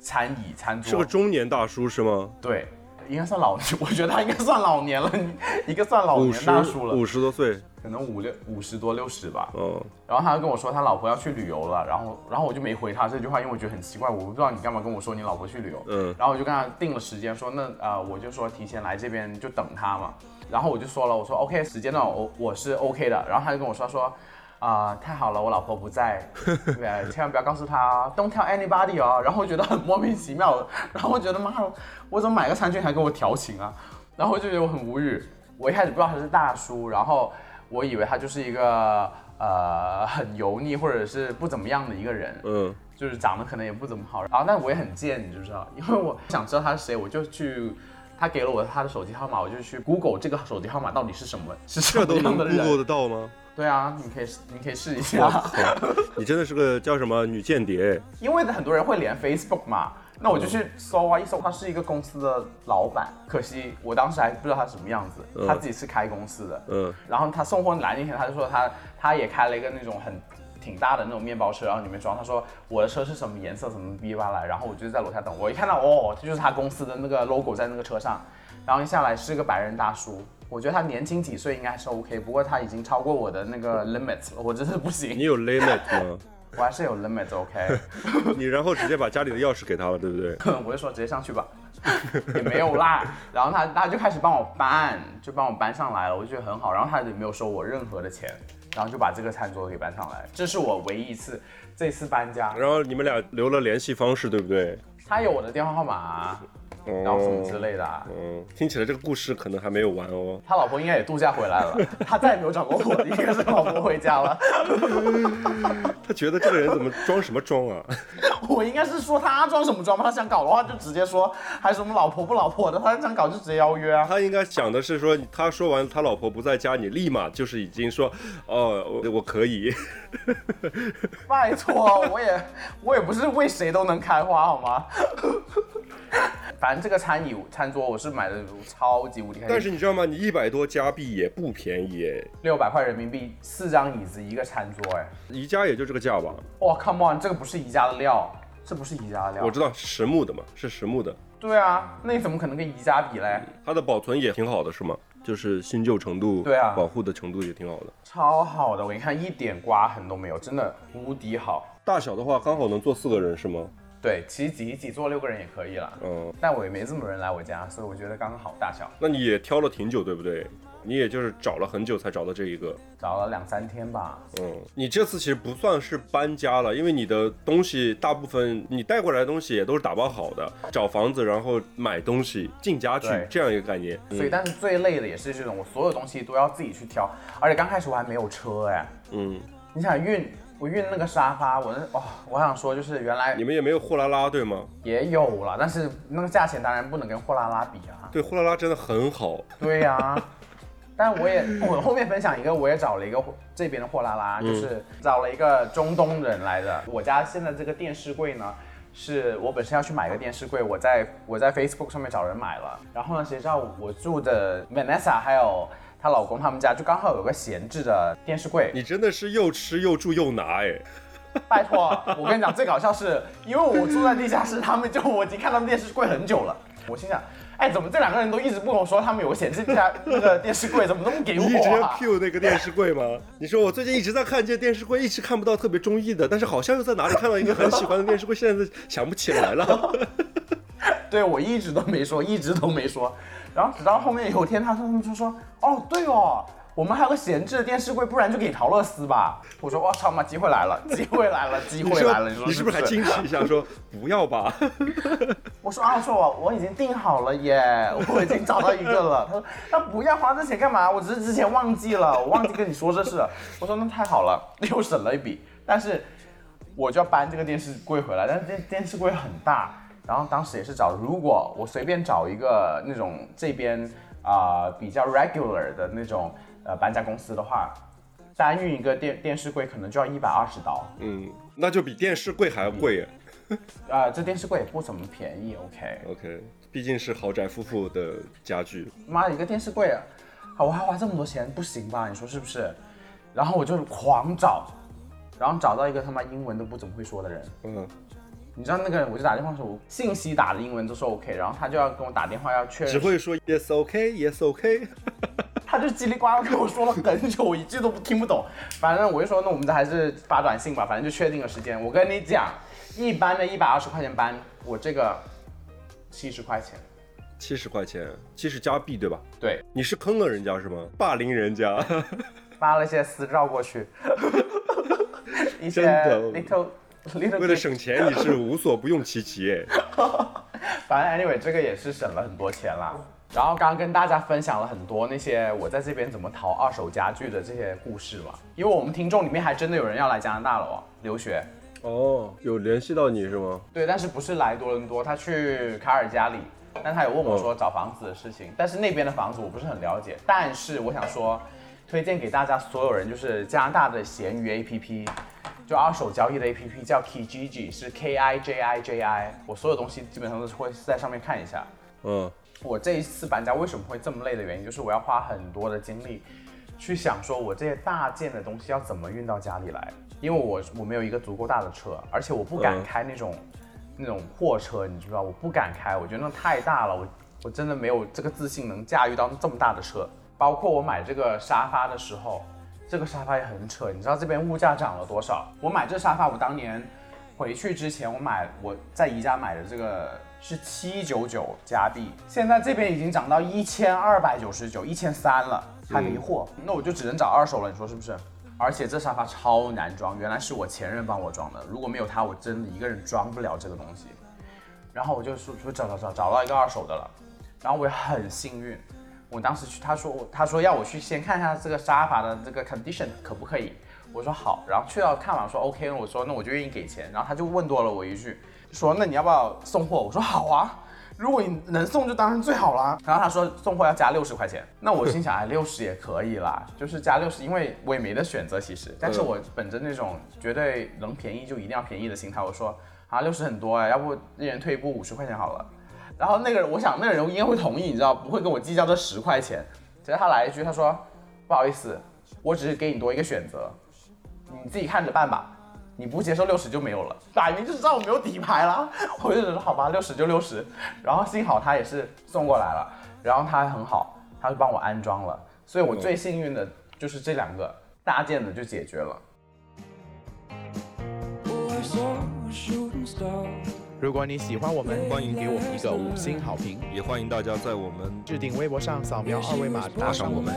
餐椅餐桌，是个中年大叔是吗？对，应该算老，<laughs> 我觉得他应该算老年了，<laughs> 一个算老年大叔了，五十多岁，可能五六五十多六十吧。嗯，然后他就跟我说他老婆要去旅游了，然后然后我就没回他这句话，因为我觉得很奇怪，我不知道你干嘛跟我说你老婆去旅游。嗯然后我就跟他定了时间，说那呃我就说提前来这边就等他嘛。然后我就说了，我说 OK 时间呢我我是 OK 的。然后他就跟我说说。啊、太好了，我老婆不在，<laughs> 对，千万不要告诉她哦，Don't tell anybody 哦。然后我觉得很莫名其妙，<laughs> 然后我觉得妈的，我怎么买个餐具还跟我调情啊？然后我就觉得我很无语。我一开始不知道他是大叔，然后我以为他就是一个呃很油腻或者是不怎么样的一个人，嗯，就是长得可能也不怎么好。然后，但我也很贱，你知不知道？因为我想知道他是谁，我就去，他给了我他的手机号码，我就去 Google 这个手机号码到底是什么，是什么这都能样的 Google 人？得到吗？对啊，你可以你可以试一下，你真的是个叫什么女间谍？因为很多人会连 Facebook 嘛。那我就去搜啊，一搜他是一个公司的老板，可惜我当时还不知道他什么样子，嗯他自己是开公司的，嗯然后他送货来那天，他就说他他也开了一个那种很挺大的那种面包车，然后里面装。他说我的车是什么颜色，什么逼吧来。然后我就在楼下等，我一看到哦，这就是他公司的那个 logo 在那个车上，然后一下来是个白人大叔。我觉得他年轻几岁应该是 OK，不过他已经超过我的那个 limit 了，我真的不行你，有 limit 吗？<laughs> 我还是有 limit OK，<laughs> 你然后直接把家里的钥匙给他了，对不对？<laughs> 我就说直接上去吧。也没有啦。然后他他就开始帮我搬，就帮我搬上来了，我就觉得很好。然后他也没有收我任何的钱，然后就把这个餐桌给搬上来。这是我唯一一次这次搬家，然后你们俩留了联系方式，对不对？他有我的电话号码，然后什么之类的啊。嗯，听起来这个故事可能还没有完哦。他老婆应该也度假回来了，<laughs> 他再也没有找过我，应该是老婆回家了。<laughs> 他觉得这个人怎么装什么装啊？<laughs> 我应该是说他装什么装吗？他想搞的话就直接说，还什么老婆不老婆的，他想搞就直接邀约啊。他应该想的是说，他说完他老婆不在家，你立马就是已经说，哦，我我可以。拜托，我也我也不是为谁都能开花好吗？反正这个餐椅餐桌我是买的超级无敌但是你知道吗？你一百多加币也不便宜耶，六百块人民币四张椅子一个餐桌，哎，宜家也就这个价吧。哇，come on，这个不是宜家的料，这不是宜家的料。我知道是实木的嘛，是实木的，对啊，那你怎么可能跟宜家比嘞？它的保存也挺好的，是吗？就是新旧程度，对啊保护的程度也挺好的。超好的，我给你看一点刮痕都没有，真的无敌好。大小的话刚好能坐四个人，是吗？对，其实挤一挤坐六个人也可以了。嗯，但我也没这么多人来我家，所以我觉得刚刚好大小，那你也挑了挺久，对不对？你也就是找了很久才找到这一个。找了两三天吧。嗯，你这次其实不算是搬家了，因为你的东西大部分你带过来的东西也都是打包好的，找房子，然后买东西进家具这样一个概念。所以，但是最累的也是这种，我所有东西都要自己去挑，而且刚开始我还没有车哎，嗯，你想运我运那个沙发，我那哇、我想说就是原来你们也没有货拉拉对吗？也有了，但是那个价钱当然不能跟货拉拉比啊。对，货拉拉真的很好。对呀、但我也我后面分享一个，我也找了一个这边的货拉拉，就是找了一个中东人来的。我家现在这个电视柜呢，是我本身要去买一个电视柜，我在我在 Facebook 上面找人买了，然后呢，谁知道我住的 Vanessa 还有她老公他们家就刚好有个闲置的电视柜，你真的是又吃又住又拿哎。<laughs> 拜托，我跟你讲，最搞笑是因为我住在地下室，他们就我已经看他们电视柜很久了。我心想，哎，怎么这两个人都一直不跟我说他们有个闲置地下那个电视柜，怎么都不给我你一直要？Q 那个电视柜吗？你说我最近一直在看这电视柜，一直看不到特别中意的，但是好像又在哪里看到一个很喜欢的电视柜，现在想不起来了。<laughs> 对我一直都没说，一直都没说。然后直到后面有一天，他他们就说，哦，对哦，我们还有个闲置的电视柜，不然就给陶乐斯吧。我说，我操妈，机会来了，机会来了，机会来了。你说你是不是还惊喜一下说不要吧？我说啊，我说我我已经订好了耶，我已经找到一个了。他说那不要花这钱干嘛？我只是之前忘记了，我忘记跟你说这事了。我说那太好了，又省了一笔。但是我就要搬这个电视柜回来，但是电电视柜很大，然后当时也是找，如果我随便找一个那种这边啊、呃比较 regular 的那种呃搬家公司的话，单运一个电电视柜可能就要一百二十刀。嗯，那就比电视柜还要贵。啊、这电视柜也不怎么便宜，OK。OK，毕竟是豪宅夫妇的家具。妈，一个电视柜我还花这么多钱，不行吧？你说是不是？然后我就狂找，然后找到一个他妈英文都不怎么会说的人。嗯，你知道那个人，我就打电话的时候，我信息打的英文都是 OK，然后他就要跟我打电话要确认，只会说 Yes OK Yes OK。他就叽里呱啦跟我说了很久，我一句都不听不懂。反正我就说，那我们还是发短信吧，反正就确定了时间。我跟你讲，一般的一百二十块钱班，我这个七十块钱，七十块钱，七十加币对吧？对，你是坑了人家是吗？霸凌人家？<laughs> 发了一些私照过去，<laughs> 一些 little <laughs> 为了省钱，你是无所不用其极哎。<laughs> 反正 anyway 这个也是省了很多钱啦。然后刚刚跟大家分享了很多那些我在这边怎么淘二手家具的这些故事嘛，因为我们听众里面还真的有人要来加拿大了哦，留学。哦，有联系到你是吗？对，但是不是来多伦多，他去卡尔加里，但他有问我说找房子的事情，但是那边的房子我不是很了解。但是我想说，推荐给大家所有人就是加拿大的闲鱼 APP，就二手交易的 APP 叫 Kijiji，是 K I J I J I，我所有东西基本上都是会在上面看一下。嗯，我这一次搬家为什么会这么累的原因，就是我要花很多的精力去想说我这些大件的东西要怎么运到家里来，因为我我没有一个足够大的车，而且我不敢嗯开那种、那种货车，你知道，我不敢开，我觉得那太大了，我我真的没有这个自信能驾驭到这么大的车。包括我买这个沙发的时候，这个沙发也很扯，你知道这边物价涨了多少？我买这沙发，我当年。回去之前我买我在宜家买的这个是七九九加币，现在这边已经涨到一千二百九十九、一千三了，还没货，那我就只能找二手了，你说是不是？而且这沙发超难装，原来是我前任帮我装的，如果没有他，我真的一个人装不了这个东西。然后我就说说找找找找到一个二手的了，然后我也很幸运，我当时去他说他说要我去先看一下这个沙发的这个 condition 可不可以，我说好，然后去到看完说 OK，我说那我就愿意给钱，然后他就问多了我一句，说那你要不要送货？我说好啊。如果你能送就当然最好啦。然后他说送货要加六十块钱，那我心想哎六十也可以啦，就是加六十，因为我也没得选择其实。但是我本着那种绝对能便宜就一定要便宜的心态，我说啊六十很多哎，要不一人退一步五十块钱好了。然后那个人我想那个人应该会同意，你知道不会跟我计较这十块钱。结果他来一句他说不好意思，我只是给你多一个选择，你自己看着办吧。你不接受六十就没有了，摆明就是知道我没有底牌啦。<laughs> 我就觉得好吧，六十就六十。然后幸好他也是送过来了，然后他很好，他就帮我安装了。所以我最幸运的就是这两个大件的就解决了。Oh. 如果你喜欢我们，欢迎给我们一个五星好评。也欢迎大家在我们置顶微博上扫描二维码打赏我们。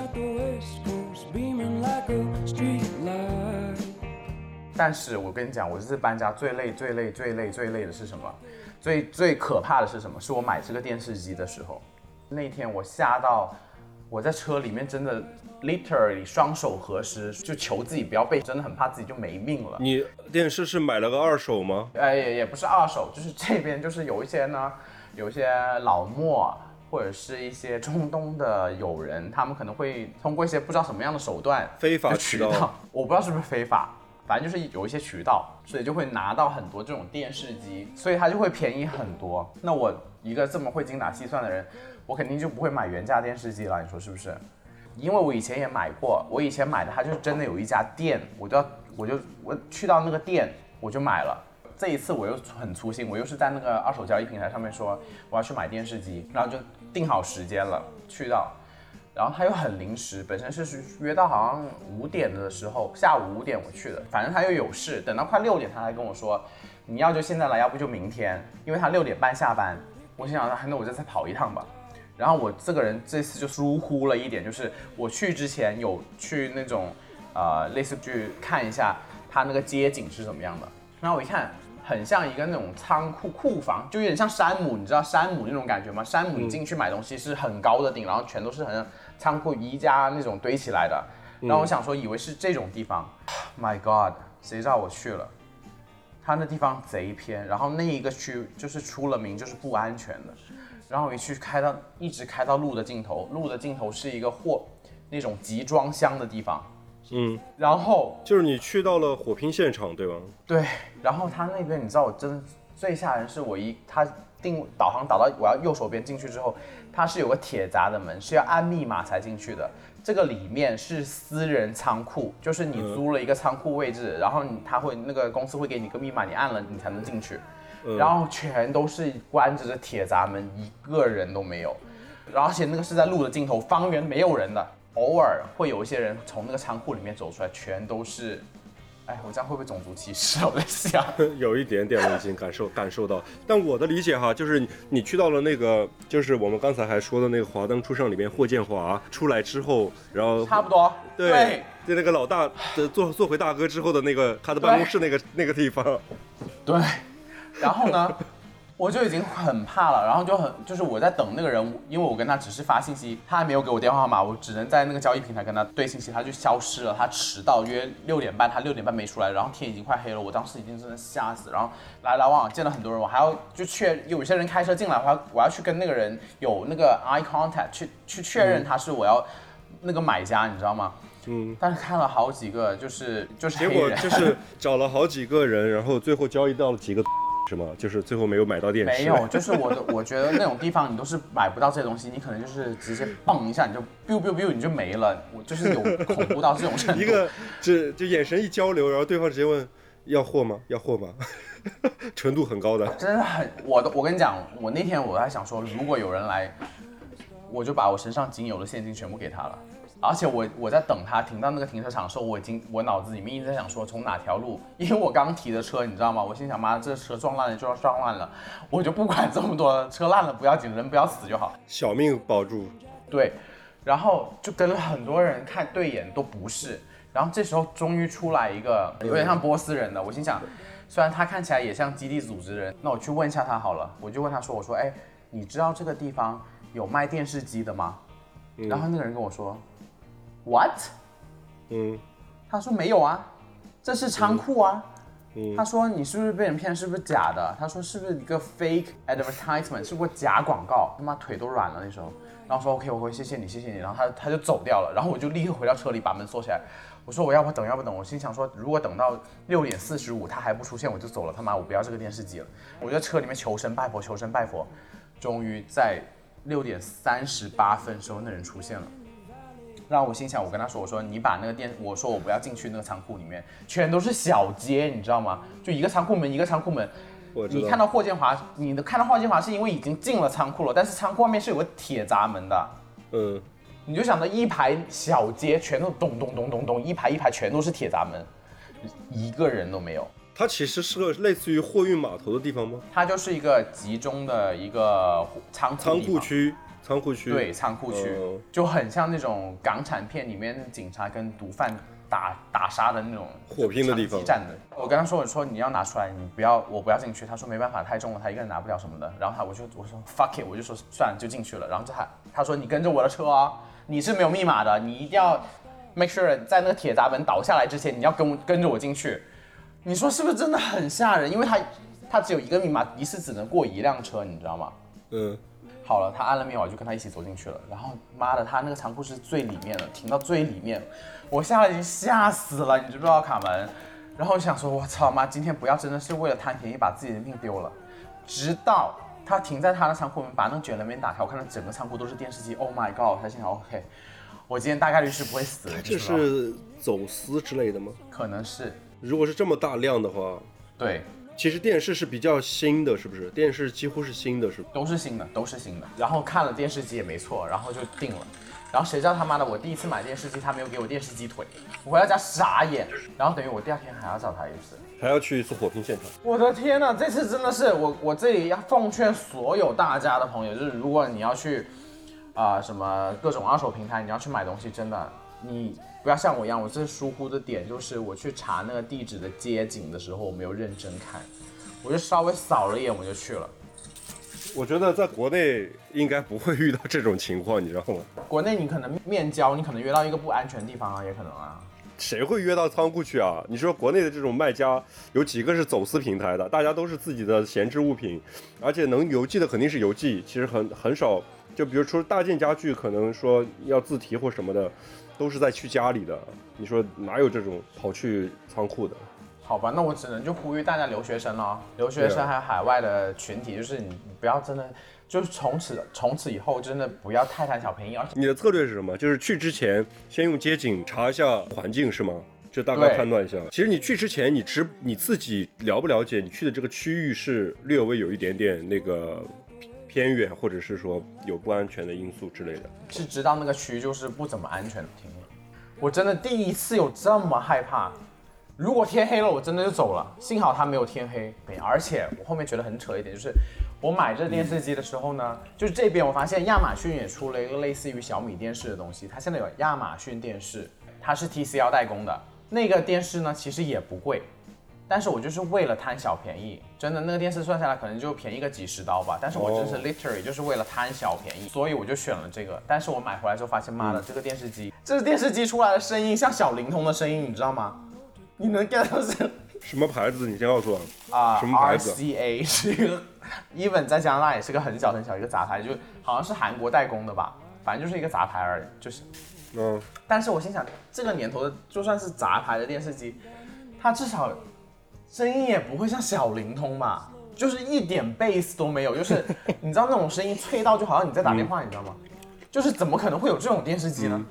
但是我跟你讲，我这次搬家最累、最累、最累、最累的是什么？最最可怕的是什么？是我买这个电视机的时候，那天我吓到，我在车里面真的 literally 双手合十，就求自己不要被，真的很怕自己就没命了。你电视是买了个二手吗？哎，也也不是二手，就是这边就是有一些呢，有一些老墨或者是一些中东的友人，他们可能会通过一些不知道什么样的手段，非法渠道，我不知道是不是非法，反正就是有一些渠道，所以就会拿到很多这种电视机，所以它就会便宜很多。那我一个这么会精打细算的人，我肯定就不会买原价电视机了，你说是不是？因为我以前也买过，我以前买的它就是真的有一家店，我就要我就我去到那个店我就买了。这一次我又很粗心，我又是在那个二手交易平台上面说我要去买电视机，然后就定好时间了，去到，然后他又很临时，本身是约到好像五点的时候，下午五点我去的，反正他又有事，等到快六点他才跟我说，你要就现在来，要不就明天，因为他六点半下班。我心想，那我就再跑一趟吧。然后我这个人这次就疏忽了一点，就是我去之前有去那种呃类似去看一下它那个街景是怎么样的。然后我一看，很像一个那种仓库库房，就有点像山姆，你知道山姆那种感觉吗？山姆你进去买东西是很高的顶，然后全都是很像仓库宜家那种堆起来的。然后我想说，以为是这种地方，My God，谁知道我去了。他那地方贼偏，然后那一个区就是出了名就是不安全的，然后我一去开到一直开到路的尽头，路的尽头是一个货那种集装箱的地方，嗯，然后就是你去到了火拼现场，对吧？对，然后他那边你知道我真的最吓人是我一他定导航导到我要右手边进去之后，它是有个铁闸的门，是要按密码才进去的。这个里面是私人仓库，就是你租了一个仓库位置，然后你他会那个公司会给你个密码，你按了你才能进去。然后全都是关着的铁闸门，一个人都没有。然后而且那个是在路的尽头，方圆没有人的，偶尔会有一些人从那个仓库里面走出来，全都是。哎，我这样会不会种族歧视啊？<laughs> 我在想。<laughs> 有一点点我已经感受感受到，但我的理解哈，就是你你去到了那个，就是我们刚才还说的那个《华灯初上》里面霍建华出来之后，然后差不多。对，就那个老大的做做回大哥之后的那个他的办公室那个那个地方，对，然后呢，我就已经很怕了，然后就很就是我在等那个人，因为我跟他只是发信息，他还没有给我电话号码，我只能在那个交易平台跟他对信息，他就消失了，他迟到约六点半，他六点半没出来，然后天已经快黑了，我当时已经真的吓死，然后来来往往见了很多人，我还要就确有些人开车进来，我要我要去跟那个人有那个 eye contact 去去确认他是我要那个买家，你知道吗？嗯，但是看了好几个，就是就是结果就是找了好几个人，然后最后交易到了几个，是吗？就是最后没有买到电视，没有，就是我的，我觉得那种地方你都是买不到这些东西，你可能就是直接蹦一下你就 biu biu biu 你就没了，我就是有恐怖到这种程度。<laughs> 一个这就眼神一交流，然后对方直接问要货吗？要货吗？<laughs> 纯度很高的，真的很，我都，我跟你讲，我那天我还想说，如果有人来，我就把我身上仅有的现金全部给他了。而且我我在等他停到那个停车场的时候，我已经我脑子里面一直在想说从哪条路，因为我刚提的车，你知道吗？我心想妈，这车撞烂了就要撞烂了，我就不管这么多，车烂了不要紧，人不要死就好。小命保住。对，然后就跟了很多人看对眼都不是，然后这时候终于出来一个有点像波斯人的，我心想，虽然他看起来也像基地组织人，那我去问一下他好了，我就问他说，我说，哎，你知道这个地方有卖电视机的吗？然后那个人跟我说，What？嗯他说没有啊，这是仓库啊。嗯他说你是不是被人骗？是不是假的？他说是不是一个 fake advertisement？是不是假广告？他妈腿都软了那时候。然后说 OK，我会谢谢你，谢谢你。然后他他就走掉了。然后我就立刻回到车里，把门锁起来。我说我要不等，要不等。我心想说，如果等到六点四十五他还不出现，我就走了。他妈，我不要这个电视机了。我就在车里面求神拜佛，求神拜佛。终于在六点三十八分时候，那人出现了。让我心想，我跟他说，我说你把那个店，我说我不要进去那个仓库里面，全都是小街，你知道吗？就一个仓库门一个仓库门。你看到霍建华，你的看到霍建华是因为已经进了仓库了，但是仓库外面是有个铁闸门的，嗯，你就想着一排小街全都咚咚咚咚咚，一排一排全都是铁闸门，一个人都没有。它其实是个类似于货运码头的地方吗？它就是一个集中的一个仓库仓库区，仓库区。对，仓库区、哦就很像那种港产片里面警察跟毒贩打打杀的那种火拼的地方。我跟他说，我说你要拿出来，你不要，我不要进去。他说没办法，太重了，他一个人拿不了什么的。然后他我就我说 fuck it，我就说算了，就进去了。然后就他他说你跟着我的车啊，你是没有密码的，你一定要 make sure 在那个铁闸门倒下来之前，你要跟我跟着我进去。你说是不是真的很吓人？因为他他只有一个密码，一次只能过一辆车，你知道吗？嗯，好了，他按了密码，我就跟他一起走进去了。然后妈的，他那个仓库是最里面的，停到最里面，我吓得已经吓死了，你知不知道卡门？然后我想说，我操妈，今天不要真的是为了贪便宜把自己的命丢了。直到他停在他的仓库门，把那个卷帘门打开，我看到整个仓库都是电视机，Oh my god！我才心想，OK，我今天大概率是不会死的。这是走私之类的吗？可能是如果是这么大量的话，对，其实电视是比较新的，是不是？电视几乎是新的，是吧？都是新的，都是新的。然后看了电视机也没错，然后就定了。然后谁知道他妈的，我第一次买电视机，他没有给我电视机腿，我回到家傻眼。然后等于我第二天还要找他一次。还要去一次火拼现场。我的天呐，这次真的是我我这里要奉劝所有大家的朋友，就是如果你要去啊、什么各种二手平台，你要去买东西，真的你不要像我一样，我最疏忽的点就是我去查那个地址的街景的时候，我没有认真看，我就稍微扫了一眼我就去了。我觉得在国内应该不会遇到这种情况，你知道吗？国内你可能面交，你可能约到一个不安全的地方啊，也可能啊。谁会约到仓库去啊？你说国内的这种卖家有几个是走私平台的？大家都是自己的闲置物品，而且能邮寄的肯定是邮寄，其实很很少。就比如说大件家具，可能说要自提或什么的，都是在去家里的。你说哪有这种跑去仓库的？好吧，那我只能就呼吁大家留学生了，留学生还有海外的群体，就是你你不要真的，就是从此从此以后真的不要太贪小便宜，而且你的策略是什么？就是去之前先用街景查一下环境是吗？就大概判断一下。其实你去之前，你知你自己了不了解你去的这个区域是略微有一点点那个偏远，或者是说有不安全的因素之类的。是知道那个区就是不怎么安全的。听了，我真的第一次有这么害怕。如果天黑了，我真的就走了。幸好它没有天黑，而且我后面觉得很扯一点，就是我买这电视机的时候呢，就是这边我发现亚马逊也出了一个类似于小米电视的东西，它现在有亚马逊电视，它是 TCL 代工的。那个电视呢，其实也不贵，但是我就是为了贪小便宜，真的那个电视算下来可能就便宜个几十刀吧，但是我真是哦 literally 就是为了贪小便宜，所以我就选了这个。但是我买回来之后发现，妈的，这个电视机，这个电视机出来的声音像小灵通的声音，你知道吗？你能 get 到这什么牌子？你先告诉我。啊、什么牌子 RCA 是一个，even 在加拿大也是个很小很小一个杂牌，就好像是韩国代工的吧，反正就是一个杂牌而已，就是。嗯，但是我心想，这个年头的就算是杂牌的电视机，它至少声音也不会像小灵通吧，就是一点 bass 都没有，就是 <laughs> 你知道那种声音脆到就好像你在打电话，你知道吗？就是怎么可能会有这种电视机呢？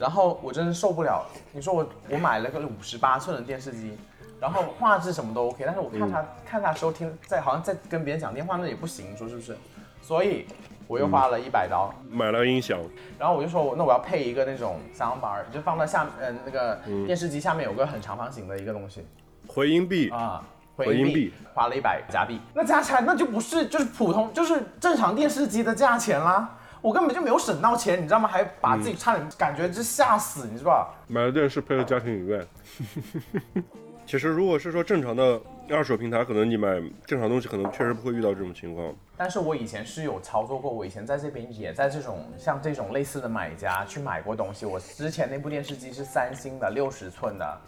然后我真是受不了，你说我我买了个五十八寸的电视机，然后画质什么都 OK，但是我看他、看他的时候听在好像在跟别人讲电话，那也不行，说是不是？所以我又花了一百刀，买了音响，然后我就说我，那我要配一个那种 sound bar，就放在下，呃，那个电视机下面有个很长方形的一个东西回音壁，啊，回音壁花了一百加币，那加起来那就不是就是普通就是正常电视机的价钱啦，我根本就没有省到钱，你知道吗？还把自己差点感觉就吓死，你知道吧？买了电视配了家庭影院。<laughs> 其实如果是说正常的二手平台，可能你买正常东西，可能确实不会遇到这种情况。但是我以前是有操作过，我以前在这边也在这种像这种类似的买家去买过东西。我之前那部电视机是三星的六十寸的，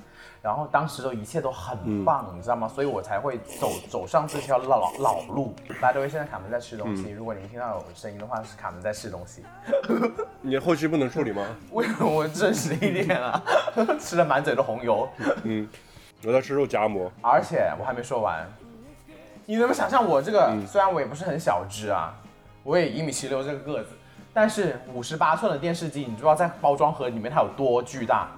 然后当时的一切都很棒，你知道吗？所以我才会走走上这条老老路。By the way，现在卡门在吃东西，如果您听到有声音的话，是卡门在吃东西。<laughs> 你后期不能处理吗？为什么我真实一点啊？<laughs> 吃的满嘴的红油。嗯我在吃肉夹馍，而且我还没说完，你能不能想象我这个？虽然我也不是很小只啊，我也一米七六这个个子，但是五十八寸的电视机，你知道在包装盒里面它有多巨大？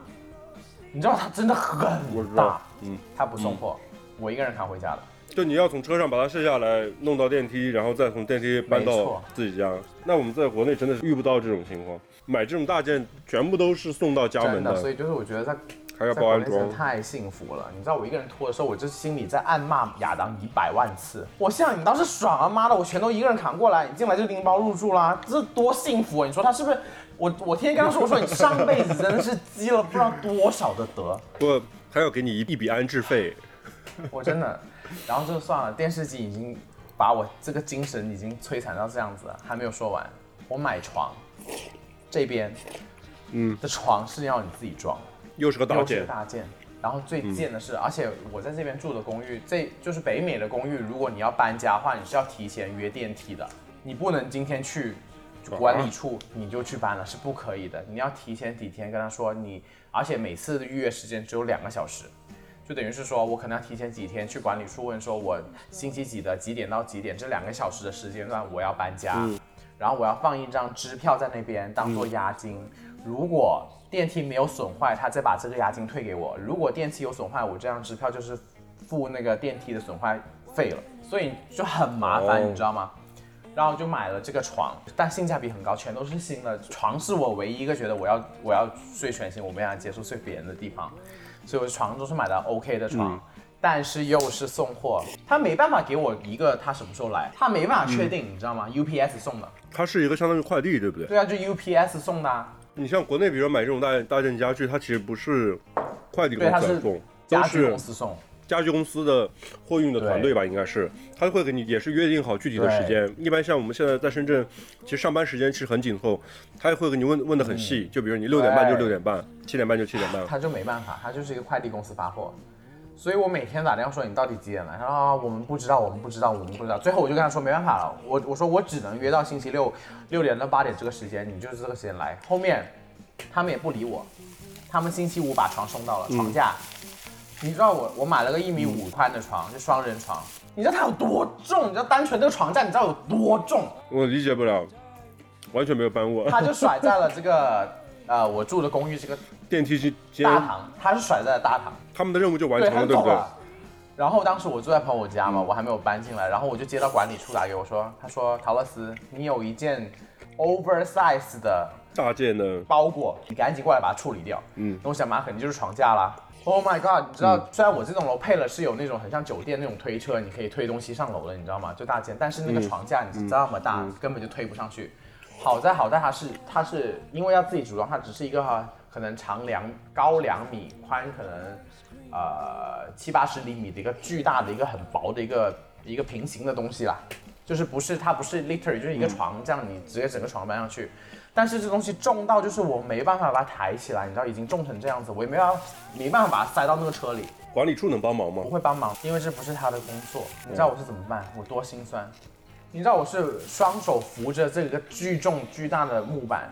你知道它真的很大，嗯，它不送货，我一个人扛回家的。就你要从车上把它卸下来，弄到电梯，然后再从电梯搬到自己家。那我们在国内真的是遇不到这种情况，买这种大件全部都是送到家门真的，所以就是我觉得在还要包安装真的。太幸福了。你知道我一个人拖的时候，我就心里在暗骂亚当一百万次。我想你倒是爽啊，妈的，我全都一个人扛过来，你进来就拎包入住啦，这多幸福啊！你说他是不是？我我天天跟他说，我说你上辈子真的是积了不知道多少的德，不，还要给你一一笔安置费。我真的。然后就算了，电视机已经把我这个精神已经摧残到这样子了，还没有说完。我买床，这边，嗯的床是要你自己装。又是个大又是件，大件。然后最贱的是，而且我在这边住的公寓，这就是北美的公寓。如果你要搬家的话，你是要提前约电梯的，你不能今天去管理处你就去搬了，是不可以的。你要提前几天跟他说你，而且每次的预约时间只有两个小时，就等于是说我可能要提前几天去管理处问说，我星期几的几点到几点这两个小时的时间段我要搬家，然后我要放一张支票在那边当做押金。如果电梯没有损坏，他再把这个押金退给我；如果电梯有损坏，我这张支票就是付那个电梯的损坏费了，所以就很麻烦，哦你知道吗？然后就买了这个床，但性价比很高，全都是新的。床是我唯一一个觉得我要我要睡全新，我没法接受睡别人的地方，所以我的床都是买的 OK 的床。但是又是送货，他没办法给我一个他什么时候来，他没办法确定，你知道吗？UPS 送的，它是一个相当于快递，对不对？对啊，就 UPS 送的、啊，你像国内，比如说买这种大大件家具，它其实不是快递公司来送，家具公司送。家具公司的货运的团队吧，应该是，他会给你也是约定好具体的时间。一般像我们现在在深圳，其实上班时间其实很紧凑，他也会给你问问的很细，就比如你六点半就六点半，七点半就七点半。他就没办法，他就是一个快递公司发货，所以我每天打电话说你到底几点来？他说啊我们不知道，我们不知道，我们不知道。最后我就跟他说没办法了，我我说我只能约到星期六六点到八点这个时间，你就是这个时间来。后面他们也不理我，他们星期五把床送到了床架。你知道我我买了个一米五宽的床，就双人床，你知道它有多重？你知道单纯这个床架你知道有多重？我理解不了，完全没有搬过。它就甩在了这个呃我住的公寓这个电梯间间，大堂，它是甩在了大堂。他们的任务就完，成了，对不对？然后当时我住在朋友家嘛，我还没有搬进来，然后我就接到管理处打给我说，他说陶乐斯，你有一件 oversize 的大件的，包裹，你赶紧过来把它处理掉。嗯那我想嘛，肯定就是床架啦。Oh my god！你知道，虽然我这栋楼配了是有那种很像酒店那种推车，你可以推东西上楼的，你知道吗？就大件，但是那个床架你是这么大，根本就推不上去。好在好在它是它是因为要自己组装，它只是一个哈可能长两高两米，宽可能呃七八十厘米的一个巨大的一个很薄的一个一个平行的东西啦，就是不是它不是 literally 就是一个床这样你直接整个床搬上去，但是这东西重到就是我没办法把它抬起来，你知道已经重成这样子，我也没办法没办法把它塞到那个车里，管理处能帮忙吗不？会帮忙，因为这不是他的工作。你知道我是怎么办？我多心酸。你知道我是双手扶着这个巨重巨大的木板，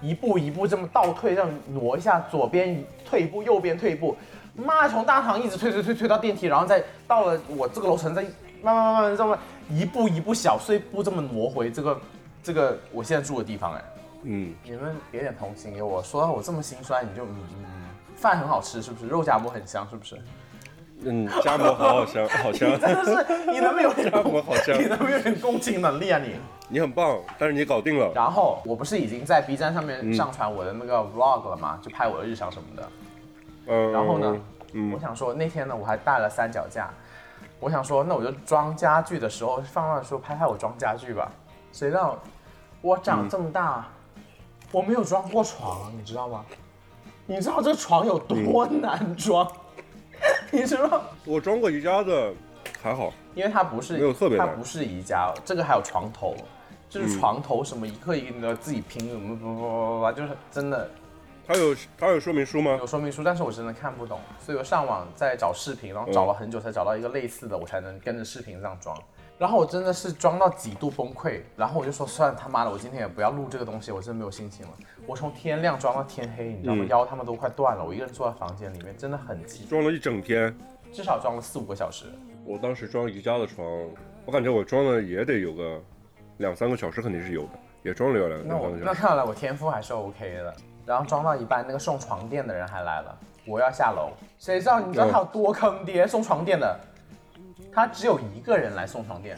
一步一步这么倒退，这样挪一下，左边退一步，右边退一步，妈，从大堂一直推推推推到电梯，然后再到了我这个楼层，再慢慢慢慢这么一步一步小碎步这么挪回这个这个我现在住的地方，哎，嗯，你们给点同情给我，说到我这么心酸，你就嗯嗯嗯，饭很好吃是不是？肉夹馍很香是不是？嗯，夹馍好好香，<laughs> 好香，真的是你能不能有点 <laughs> 夹馍好香你，能不能有点共情能力啊你？你很棒，但是你搞定了。然后我不是已经在 B 站上面嗯上传我的那个 vlog 了吗？就拍我的日常什么的。嗯，然后呢，嗯我想说那天呢我还带了三脚架，我想说那我就装家具的时候放放的时候拍拍我装家具吧。谁让我长这么大，我没有装过床，你知道吗？你知道这床有多难装？<laughs> 你知道？我装过宜家的，还好。因为它不是没有特别难它不是宜家，这个还有床头，就是床头什么一个一个的自己拼，什么不不不不，就是真的它有它有说明书吗有？说明书，但是我真的看不懂，所以我上网在找视频，然后找了很久才找到一个类似的，我才能跟着视频这样装。然后我真的是装到极度崩溃，然后我就说算了他妈的，我今天也不要录这个东西，我真的没有心情了。我从天亮装到天黑，你知道吗？嗯腰他们都快断了，我一个人坐在房间里面，真的很急，装了一整天。至少装了四五个小时。我当时装宜家的床，我感觉我装了也得有个两三个小时，肯定是有的，也装了有两两三个小时。那看来我天赋还是 OK 的。然后装到一半，那个送床垫的人还来了，我要下楼，谁知道你知道他有多坑爹？送床垫的，他只有一个人来送床垫，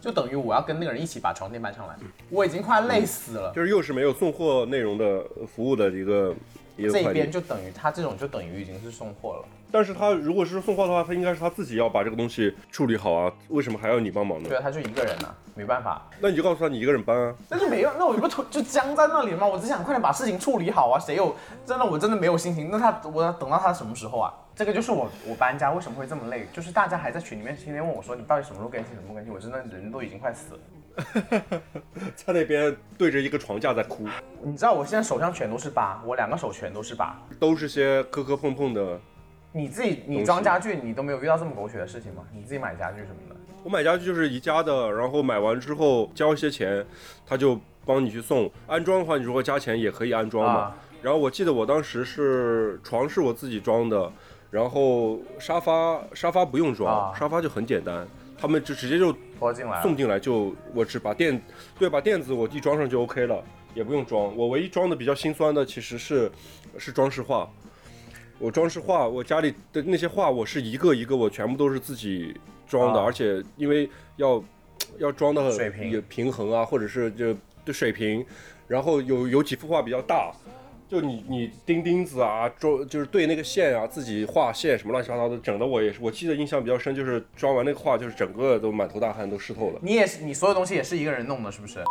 就等于我要跟那个人一起把床垫搬上来，我已经快累死了。就是又是没有送货内容的服务的一个一个这边就等于他这种就等于已经是送货了。但是他如果是送货的话，他应该是他自己要把这个东西处理好啊，为什么还要你帮忙呢对？啊，他就一个人呐、没办法，那你就告诉他你一个人搬啊。那就没有，那我不就僵在那里吗？我只想快点把事情处理好啊！谁有真的我真的没有心情，那他我要等到他什么时候啊？这个就是我我搬家为什么会这么累，就是大家还在群里面天天问我说你到底什么时候更新，什么时候更新，我真的人都已经快死了。<laughs> 在那边对着一个床架在哭，你知道我现在手上全都是疤，我两个手全都是疤。都是些磕磕碰碰的。你自己你装家具，你都没有遇到这么狗血的事情吗？你自己买家具什么的，我买家具就是宜家的，然后买完之后交一些钱，他就帮你去送。安装的话，你如果加钱也可以安装嘛。啊然后我记得我当时是床是我自己装的，然后沙发沙发不用装，啊沙发就很简单，他们就直接就拖进来。送进来就我只把垫对把垫子我一装上就 OK 了，也不用装。我唯一装的比较心酸的其实是是装饰画。我装饰画，我家里的那些画，我是一个一个，我全部都是自己装的，啊而且因为要要装的水平衡啊，或者是就对水平，然后有有几幅画比较大，就你你钉钉子啊，装就是对那个线啊，自己画线什么乱七八糟的，整的我也是，我记得印象比较深，就是装完那个画，就是整个都满头大汗，都湿透了。你也是，你所有东西也是一个人弄的，是不是？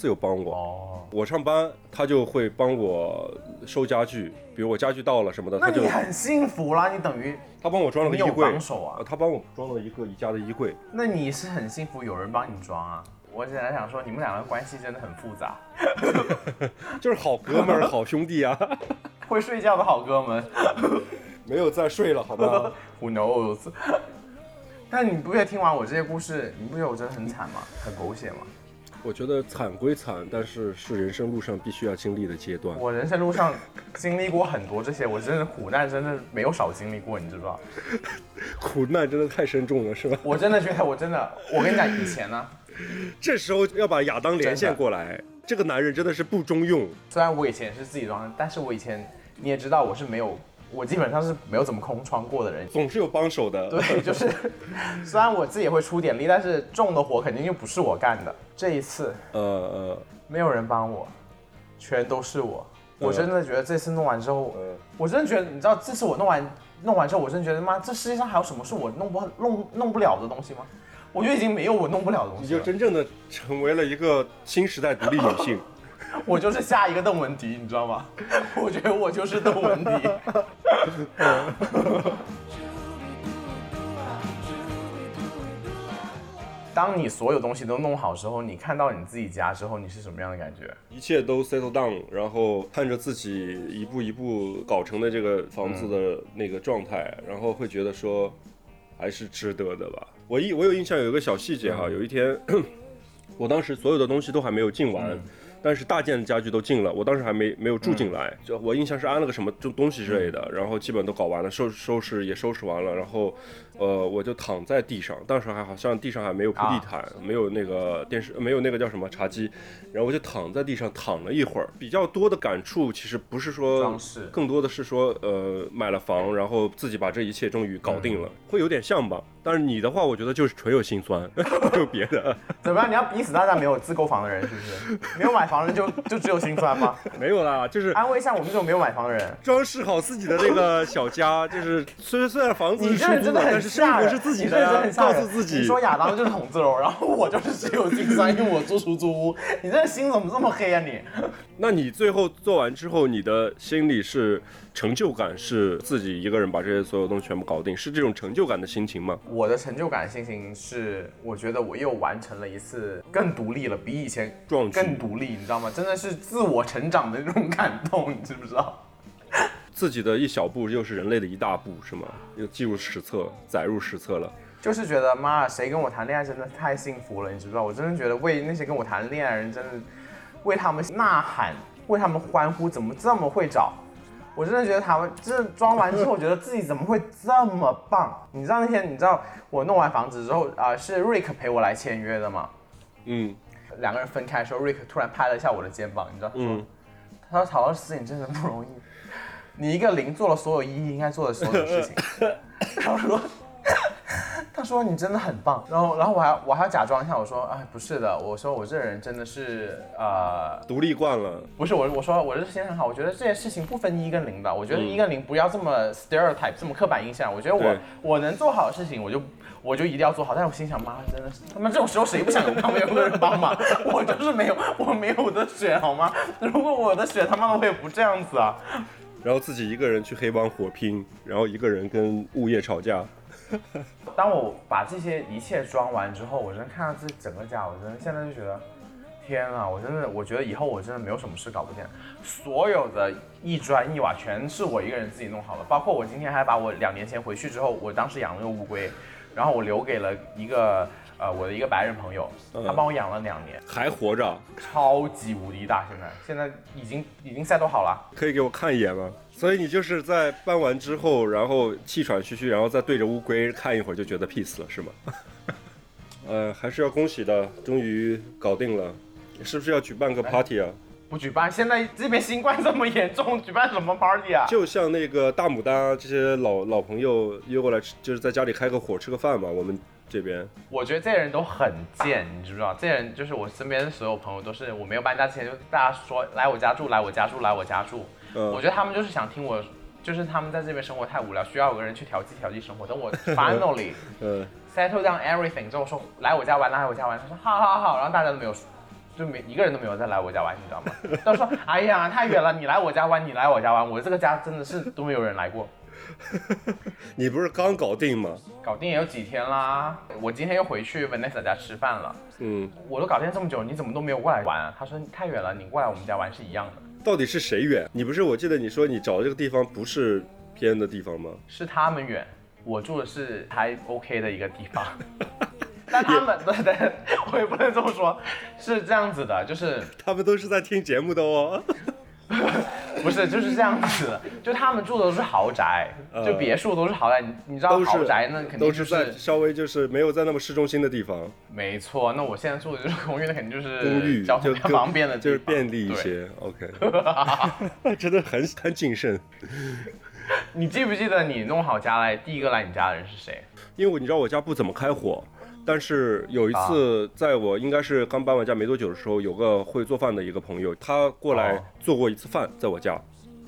是有帮我，哦，我上班他就会帮我收家具，比如我家具到了什么的，那他就你很幸福啦，你等于他帮我装了个你有衣柜，帮手啊呃他帮我装了一个宜家的衣柜。那你是很幸福，有人帮你装啊。我现在想说，你们两个关系真的很复杂，<laughs> 就是好哥们儿、好兄弟啊，<laughs> 会睡觉的好哥们 <laughs> 没有再睡了，好吗？，Who knows？但你不觉得听完我这些故事，你不觉得我真的很惨吗？很狗血吗？我觉得惨归惨，但是是人生路上必须要经历的阶段。我人生路上经历过很多这些，我真的苦难真的没有少经历过，你知不知道？<laughs> 苦难真的太深重了，是吧？<laughs> 我真的觉得，我真的，我跟你讲，以前呢，<laughs> 这时候要把亚当连线过来，这个男人真的是不中用。虽然我以前也是自己装的，但是我以前你也知道，我是没有，我基本上是没有怎么空窗过的人。总是有帮手的。对，<laughs> 就是虽然我自己也会出点力，但是重的活肯定就不是我干的。这一次呃呃没有人帮我，全都是我。我真的觉得这次弄完之后，呃，我真的觉得，你知道，这次我弄完弄完之后，我真的觉得，妈，这世界上还有什么是我弄不弄弄不了的东西吗？我觉得已经没有我弄不了的东西你就。真正的成为了一个新时代独立女性。<laughs> 我就是下一个邓文迪，你知道吗？我觉得我就是邓文迪。<laughs> 当你所有东西都弄好之后，你看到你自己家之后，你是什么样的感觉？一切都 settle down，然后看着自己一步一步搞成的这个房子的那个状态，然后会觉得说，还是值得的吧。我一我有印象有一个小细节哈，有一天，<coughs> 我当时所有的东西都还没有进完，但是大件的家具都进了，我当时还没没有住进嗯。来，就我印象是安了个什么东东西之类的，然后基本都搞完了，收收拾也收拾完了，然后呃我就躺在地上，当时还好像地上还没有铺地毯，没有那个电视，没有那个叫什么茶几，然后我就躺在地上躺了一会儿，比较多的感触其实不是说更多的是说呃买了房，然后自己把这一切终于搞定了，会有点像吧。但是你的话，我觉得就是纯有心酸，<laughs> 没有别的。<laughs> 怎么样？你要逼死大家没有自购房的人是不是？没有买房的人就 <laughs> 就只有心酸吗？没有啦，就是安慰一下我们这种没有买房的人。装饰好自己的那个小家，就是虽虽然房子你是出租的，这人真的很但是生，活是自己的的呀，告很吓人诉自己你。说亚当就是筒子楼，然后我就是只有心酸，因为我住出租屋。你这心怎么这么黑啊你？那你最后做完之后，你的心里是成就感，是自己一个人把这些所有东西全部搞定，是这种成就感的心情吗？我的成就感心情是，我觉得我又完成了一次更独立了，比以前壮举更独立，你知道吗？真的是自我成长的那种感动，你知不知道？自己的一小步又是人类的一大步，是吗？又记入史册，载入史册了。就是觉得妈，谁跟我谈恋爱真的太幸福了，你知不知道？我真的觉得为那些跟我谈恋爱的人，真的为他们呐喊，为他们欢呼，怎么这么会找？我真的觉得他们这装完之后，觉得自己怎么会这么棒？你知道那天，你知道我弄完房子之后啊、是 Rick 陪我来签约的嘛？嗯两个人分开的时候，Rick 突然拍了一下我的肩膀，你知道他说，嗯，他说曹老师你真的不容易，你一个零做了所有一应该做的所有事情。<laughs> 他说，他说你真的很棒。然后然后我还我还要假装一下，我说哎不是的，我说我这人真的是呃独立惯了。不是我我说我这心很好，我觉得这件事情不分一跟零的，我觉得嗯一跟零不要这么 stereotype 这么刻板印象，我觉得我我能做好的事情我就。我就一定要做好，但是我心想，妈，真的是他妈这种时候谁不想有旁边有个人帮忙？<laughs> 我就是没有，我没有的选好吗？如果我的选，他妈的我也不这样子啊！然后自己一个人去黑帮火拼，然后一个人跟物业吵架。<laughs> 当我把这些一切装完之后，我真的看到这整个家，我真的现在就觉得，天啊，我真的，我觉得以后我真的没有什么事搞不定，所有的一砖一瓦全是我一个人自己弄好了，包括我今天还把我两年前回去之后，我当时养了个乌龟，然后我留给了一个呃我的一个白人朋友，他帮我养了两年，还活着，超级无敌大，现在现在已经已经赛都好了。可以给我看一眼吗？所以你就是在搬完之后，然后气喘吁吁，然后再对着乌龟看一会儿，就觉得 peace 了，是吗？<laughs> 呃，还是要恭喜的，终于搞定了。是不是要举办个 party 啊？不举办，现在这边新冠这么严重，<laughs> 举办什么 party 啊？就像那个大牡丹啊这些老老朋友约过来吃，就是在家里开个火吃个饭嘛。我们这边我觉得这些人都很贱，你知不知道？这些人就是我身边的所有朋友，都是我没有搬家之前就大家说来我家住，来我家住，来我家住。嗯我觉得他们就是想听我，就是他们在这边生活太无聊，需要有个人去调剂调剂生活。等我 finally <laughs> 呃 settle down everything 之后说来我家玩，来我家玩，他说好好好，然后大家都没有。就没一个人都没有再来我家玩，你知道吗？都说哎呀太远了，你来我家玩，你来我家玩，我这个家真的是都没有人来过。<laughs> 你不是刚搞定吗？搞定也有几天啦，我今天又回去 Vanessa 家吃饭了。嗯，我都搞定这么久，你怎么都没有过来玩啊？他说太远了，你过来我们家玩是一样的。到底是谁远？你不是我记得你说你找的这个地方不是偏的地方吗？是他们远，我住的是还 OK 的一个地方。<laughs> 但他们 <laughs> 对对，我也不能这么说，是这样子的，就是他们都是在听节目的哦。不是就是这样子的，就他们住的都是豪宅，呃就别墅都是豪宅，你你知道豪宅那肯定都就是在稍微就是没有在那么市中心的地方，没错。那我现在住的就是公寓，那肯定就是公寓交通比较就方便的地方，就是便利一。些。OK，<laughs> <laughs> 真的很很谨慎。你记不记得你弄好家来，第一个来你家的人是谁？因为我你知道我家不怎么开火，但是有一次啊在我应该是刚搬完家没多久的时候，有个会做饭的一个朋友，他过来哦做过一次饭，在我家，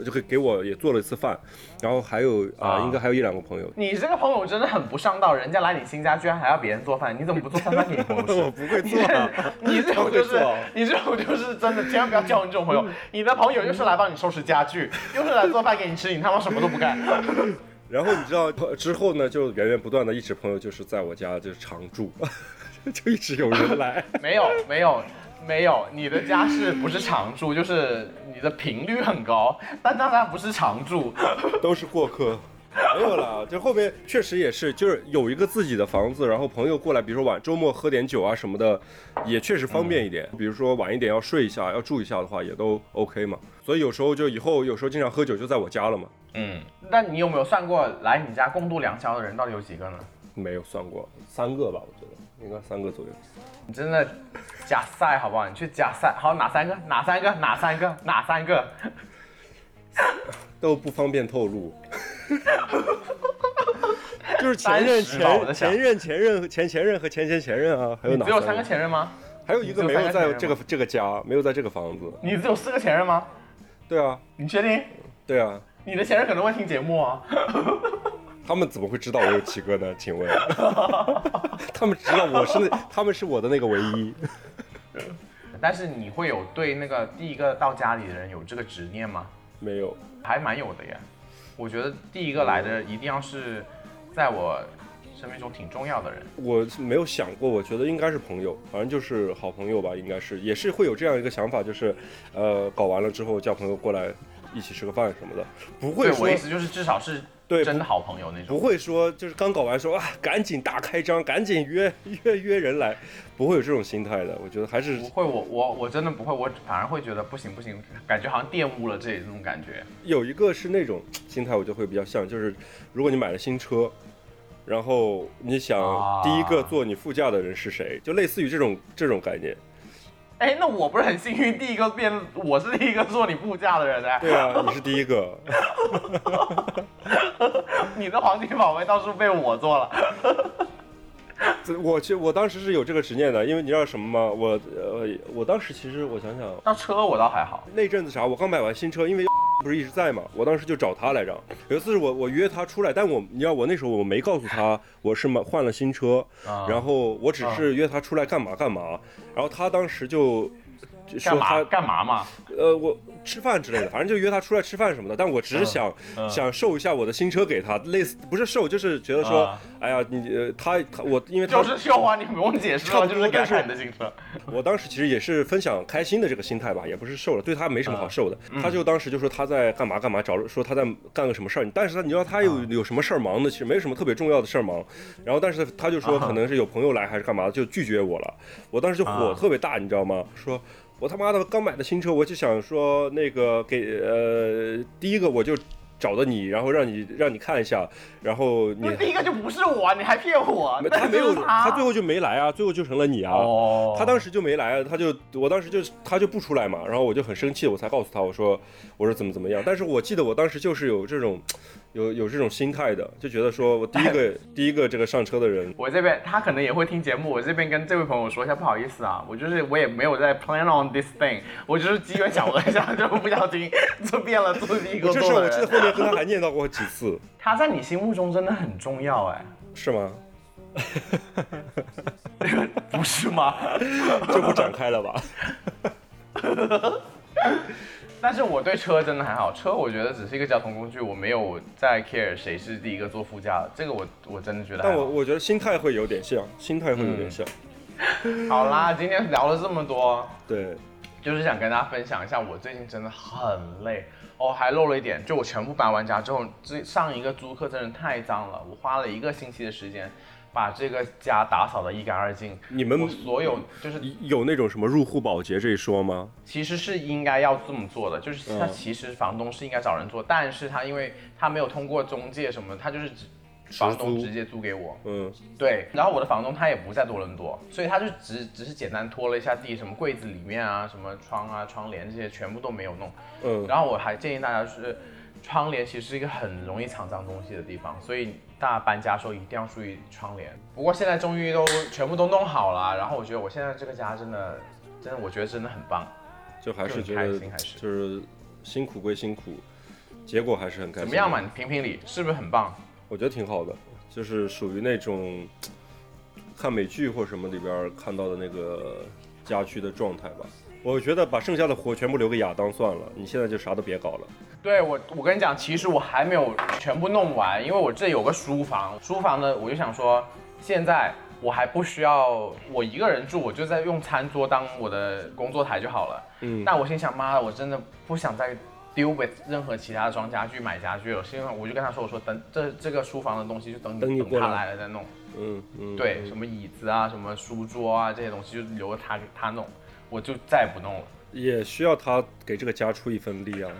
就给给我也做了一次饭，然后还有啊、啊应该还有一两个朋友。你这个朋友真的很不上道，人家来你新家居然还要别人做饭，你怎么不做饭饭给你朋友吃？我不会做啊你这种就是你这种就是真的，千万不要交你这种朋友。你的朋友又是来帮你收拾家具，又是来做饭给你吃，你他妈什么都不干。然后你知道之后呢，就源源不断的一直朋友就是在我家就是常住，<laughs> 就一直有人来。<laughs> 没有没有没有，你的家是不是常住？就是你的频率很高，但当然不是常住。都是过客。<laughs> 没有啦，就后面确实也是，就是有一个自己的房子，然后朋友过来，比如说晚周末喝点酒啊什么的，也确实方便一点。比如说晚一点要睡一下，要住一下的话，也都 OK 嘛。所以有时候就以后有时候经常喝酒就在我家了嘛，嗯，那你有没有算过来你家共度良宵的人到底有几个呢？没有算过三个吧，我觉得应该三个左右。你真的假赛好不好？你去假赛，好哪三个？哪三个？哪三个？哪三个？<laughs> 都不方便透露。<laughs> 就是前任、前前任、前任、前前任和前前前任啊，还有哪？只有三个，前任吗？还有一个没有在这个这个家，没有在这个房子。你只有四个前任吗？对啊，你确定？对啊，你的前任可能会听节目啊。<laughs> 他们怎么会知道我有几个呢？请问，他们知道我是那，他们是我的那个唯一。但是你会有对那个第一个到家里的人有这个执念吗？没有，还蛮有的耶。我觉得第一个来的一定要是在我生命中挺重要的人。我是没有想过，我觉得应该是朋友，反正就是好朋友吧，应该是，也是会有这样一个想法，就是，呃，搞完了之后叫朋友过来一起吃个饭什么的，不会我意思就是至少是对真的好朋友那种。不会说就是刚搞完说啊，赶紧大开张，赶紧约 <laughs> 约约人来，不会有这种心态的。我觉得还是不会，我我我真的不会，我反而会觉得不行不行，感觉好像玷污了这这种感觉。有一个是那种心态，我就会比较像，就是如果你买了新车，然后你想啊第一个坐你副驾的人是谁，就类似于这种这种概念。哎，那我不是很幸运，第一个变我是第一个坐你副驾的人哎。对啊，你是第一个。<laughs> 你的黄金宝贝倒是被我坐了。<laughs> 这我其实我当时是有这个执念的，因为你知道什么吗？我呃，我当时其实我想想，那车我倒还好，那阵子啥，我刚买完新车，因为 <laughs> 不是一直在嘛，我当时就找他来着。有一次是我我约他出来，但我你知道我那时候我没告诉他我是买换了新车，啊然后我只是约他出来干嘛干嘛，然后他当时就就说干嘛他干嘛嘛？呃我吃饭之类的，反正就约他出来吃饭什么的，但我只是想、嗯想售一下我的新车给他，类似不是售就是觉得说，啊哎呀你呃他他我因为他就是笑话，你不用解释了，就是给他但是看你的新车。我当时其实也是分享开心的这个心态吧，也不是瘦了，对他没什么好受的。嗯他就当时就说他在干嘛干嘛，找说他在干个什么事儿，但是他你知道他有、啊有什么事儿忙的，其实没什么特别重要的事儿忙。然后但是他就说啊可能是有朋友来还是干嘛，就拒绝我了。我当时就火啊特别大，你知道吗？说。我他妈的刚买的新车，我就想说那个给呃第一个我就找的你，然后让你让你看一下，然后你第一个就不是我，你还骗我？没那他没有他，他最后就没来啊，最后就成了你啊。哦，他当时就没来啊，他就我当时就他就不出来嘛，然后我就很生气，我才告诉他我说我说怎么怎么样，但是我记得我当时就是有这种有有这种心态的，就觉得说我第一个 <laughs> 第一个这个上车的人，我这边他可能也会听节目，我这边跟这位朋友说一下，不好意思啊，我就是我也没有在 plan on this thing，我就是机缘巧合一下，<laughs> 就不小心就变了做第一个这事做的人。儿我记得后面跟他还念叨过几次，<laughs> 他在你心目中真的很重要哎，是吗？不是吗？就不展开了吧。但是我对车真的还好，车我觉得只是一个交通工具，我没有在 care 谁是第一个坐副驾的，这个我我真的觉得。但我我觉得心态会有点像，心态会有点像，<laughs> 好啦，今天聊了这么多，对，就是想跟大家分享一下，我最近真的很累哦，还漏了一点，就我全部搬完家之后，这上一个租客真的太脏了，我花了一个星期的时间把这个家打扫的一干二净。你们所有就是有那种什么入户保洁这一说吗？其实是应该要这么做的，就是他嗯其实房东是应该找人做，但是他因为他没有通过中介什么，他就是只房东直接租给我，嗯，对，然后我的房东他也不在多伦多，所以他就只只是简单拖了一下地，什么柜子里面啊、什么窗啊、窗帘这些全部都没有弄。嗯然后我还建议大家就是，窗帘其实是一个很容易藏脏东西的地方，所以大家搬家的时候一定要注意窗帘。不过现在终于都全部都弄好了，然后我觉得我现在这个家真的，真的我觉得真的很棒。就还是觉得开心还是就是辛苦归辛苦，结果还是很开心。怎么样嘛？你评评理，是不是很棒？我觉得挺好的，就是属于那种看美剧或什么里边看到的那个家居的状态吧。我觉得把剩下的活全部留给亚当算了，你现在就啥都别搞了。对我，我跟你讲，其实我还没有全部弄完，因为我这有个书房，书房呢，我就想说，现在我还不需要我一个人住，我就在用餐桌当我的工作台就好了。嗯，但我心想，妈的，我真的不想再 deal with 任何其他装家具买家具了，是因为我就跟他说，我说等这这个书房的东西就等等他等你过来来了再弄。嗯嗯，对，嗯什么椅子啊，什么书桌啊这些东西就留着他他弄，我就再也不弄了。也需要他给这个家出一份力啊，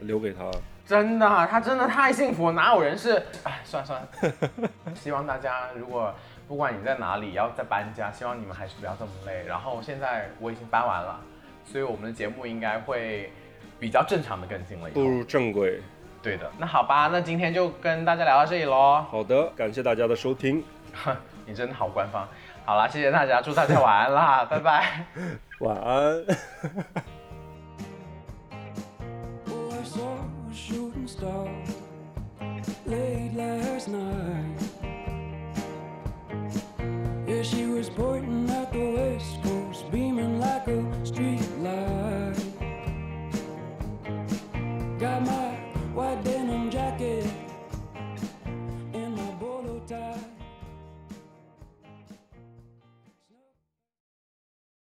留给他。真的，他真的太幸福了，哪有人是？哎，算了算了。<laughs> 希望大家如果不管你在哪里要再搬家，希望你们还是不要这么累。然后现在我已经搬完了，所以我们的节目应该会比较正常的更新了。步入正轨。对的，那好吧，那今天就跟大家聊到这里喽。好的，感谢大家的收听，<laughs> 你真的好官方。好了，谢谢大家，祝大家晚安啦，拜拜，晚安。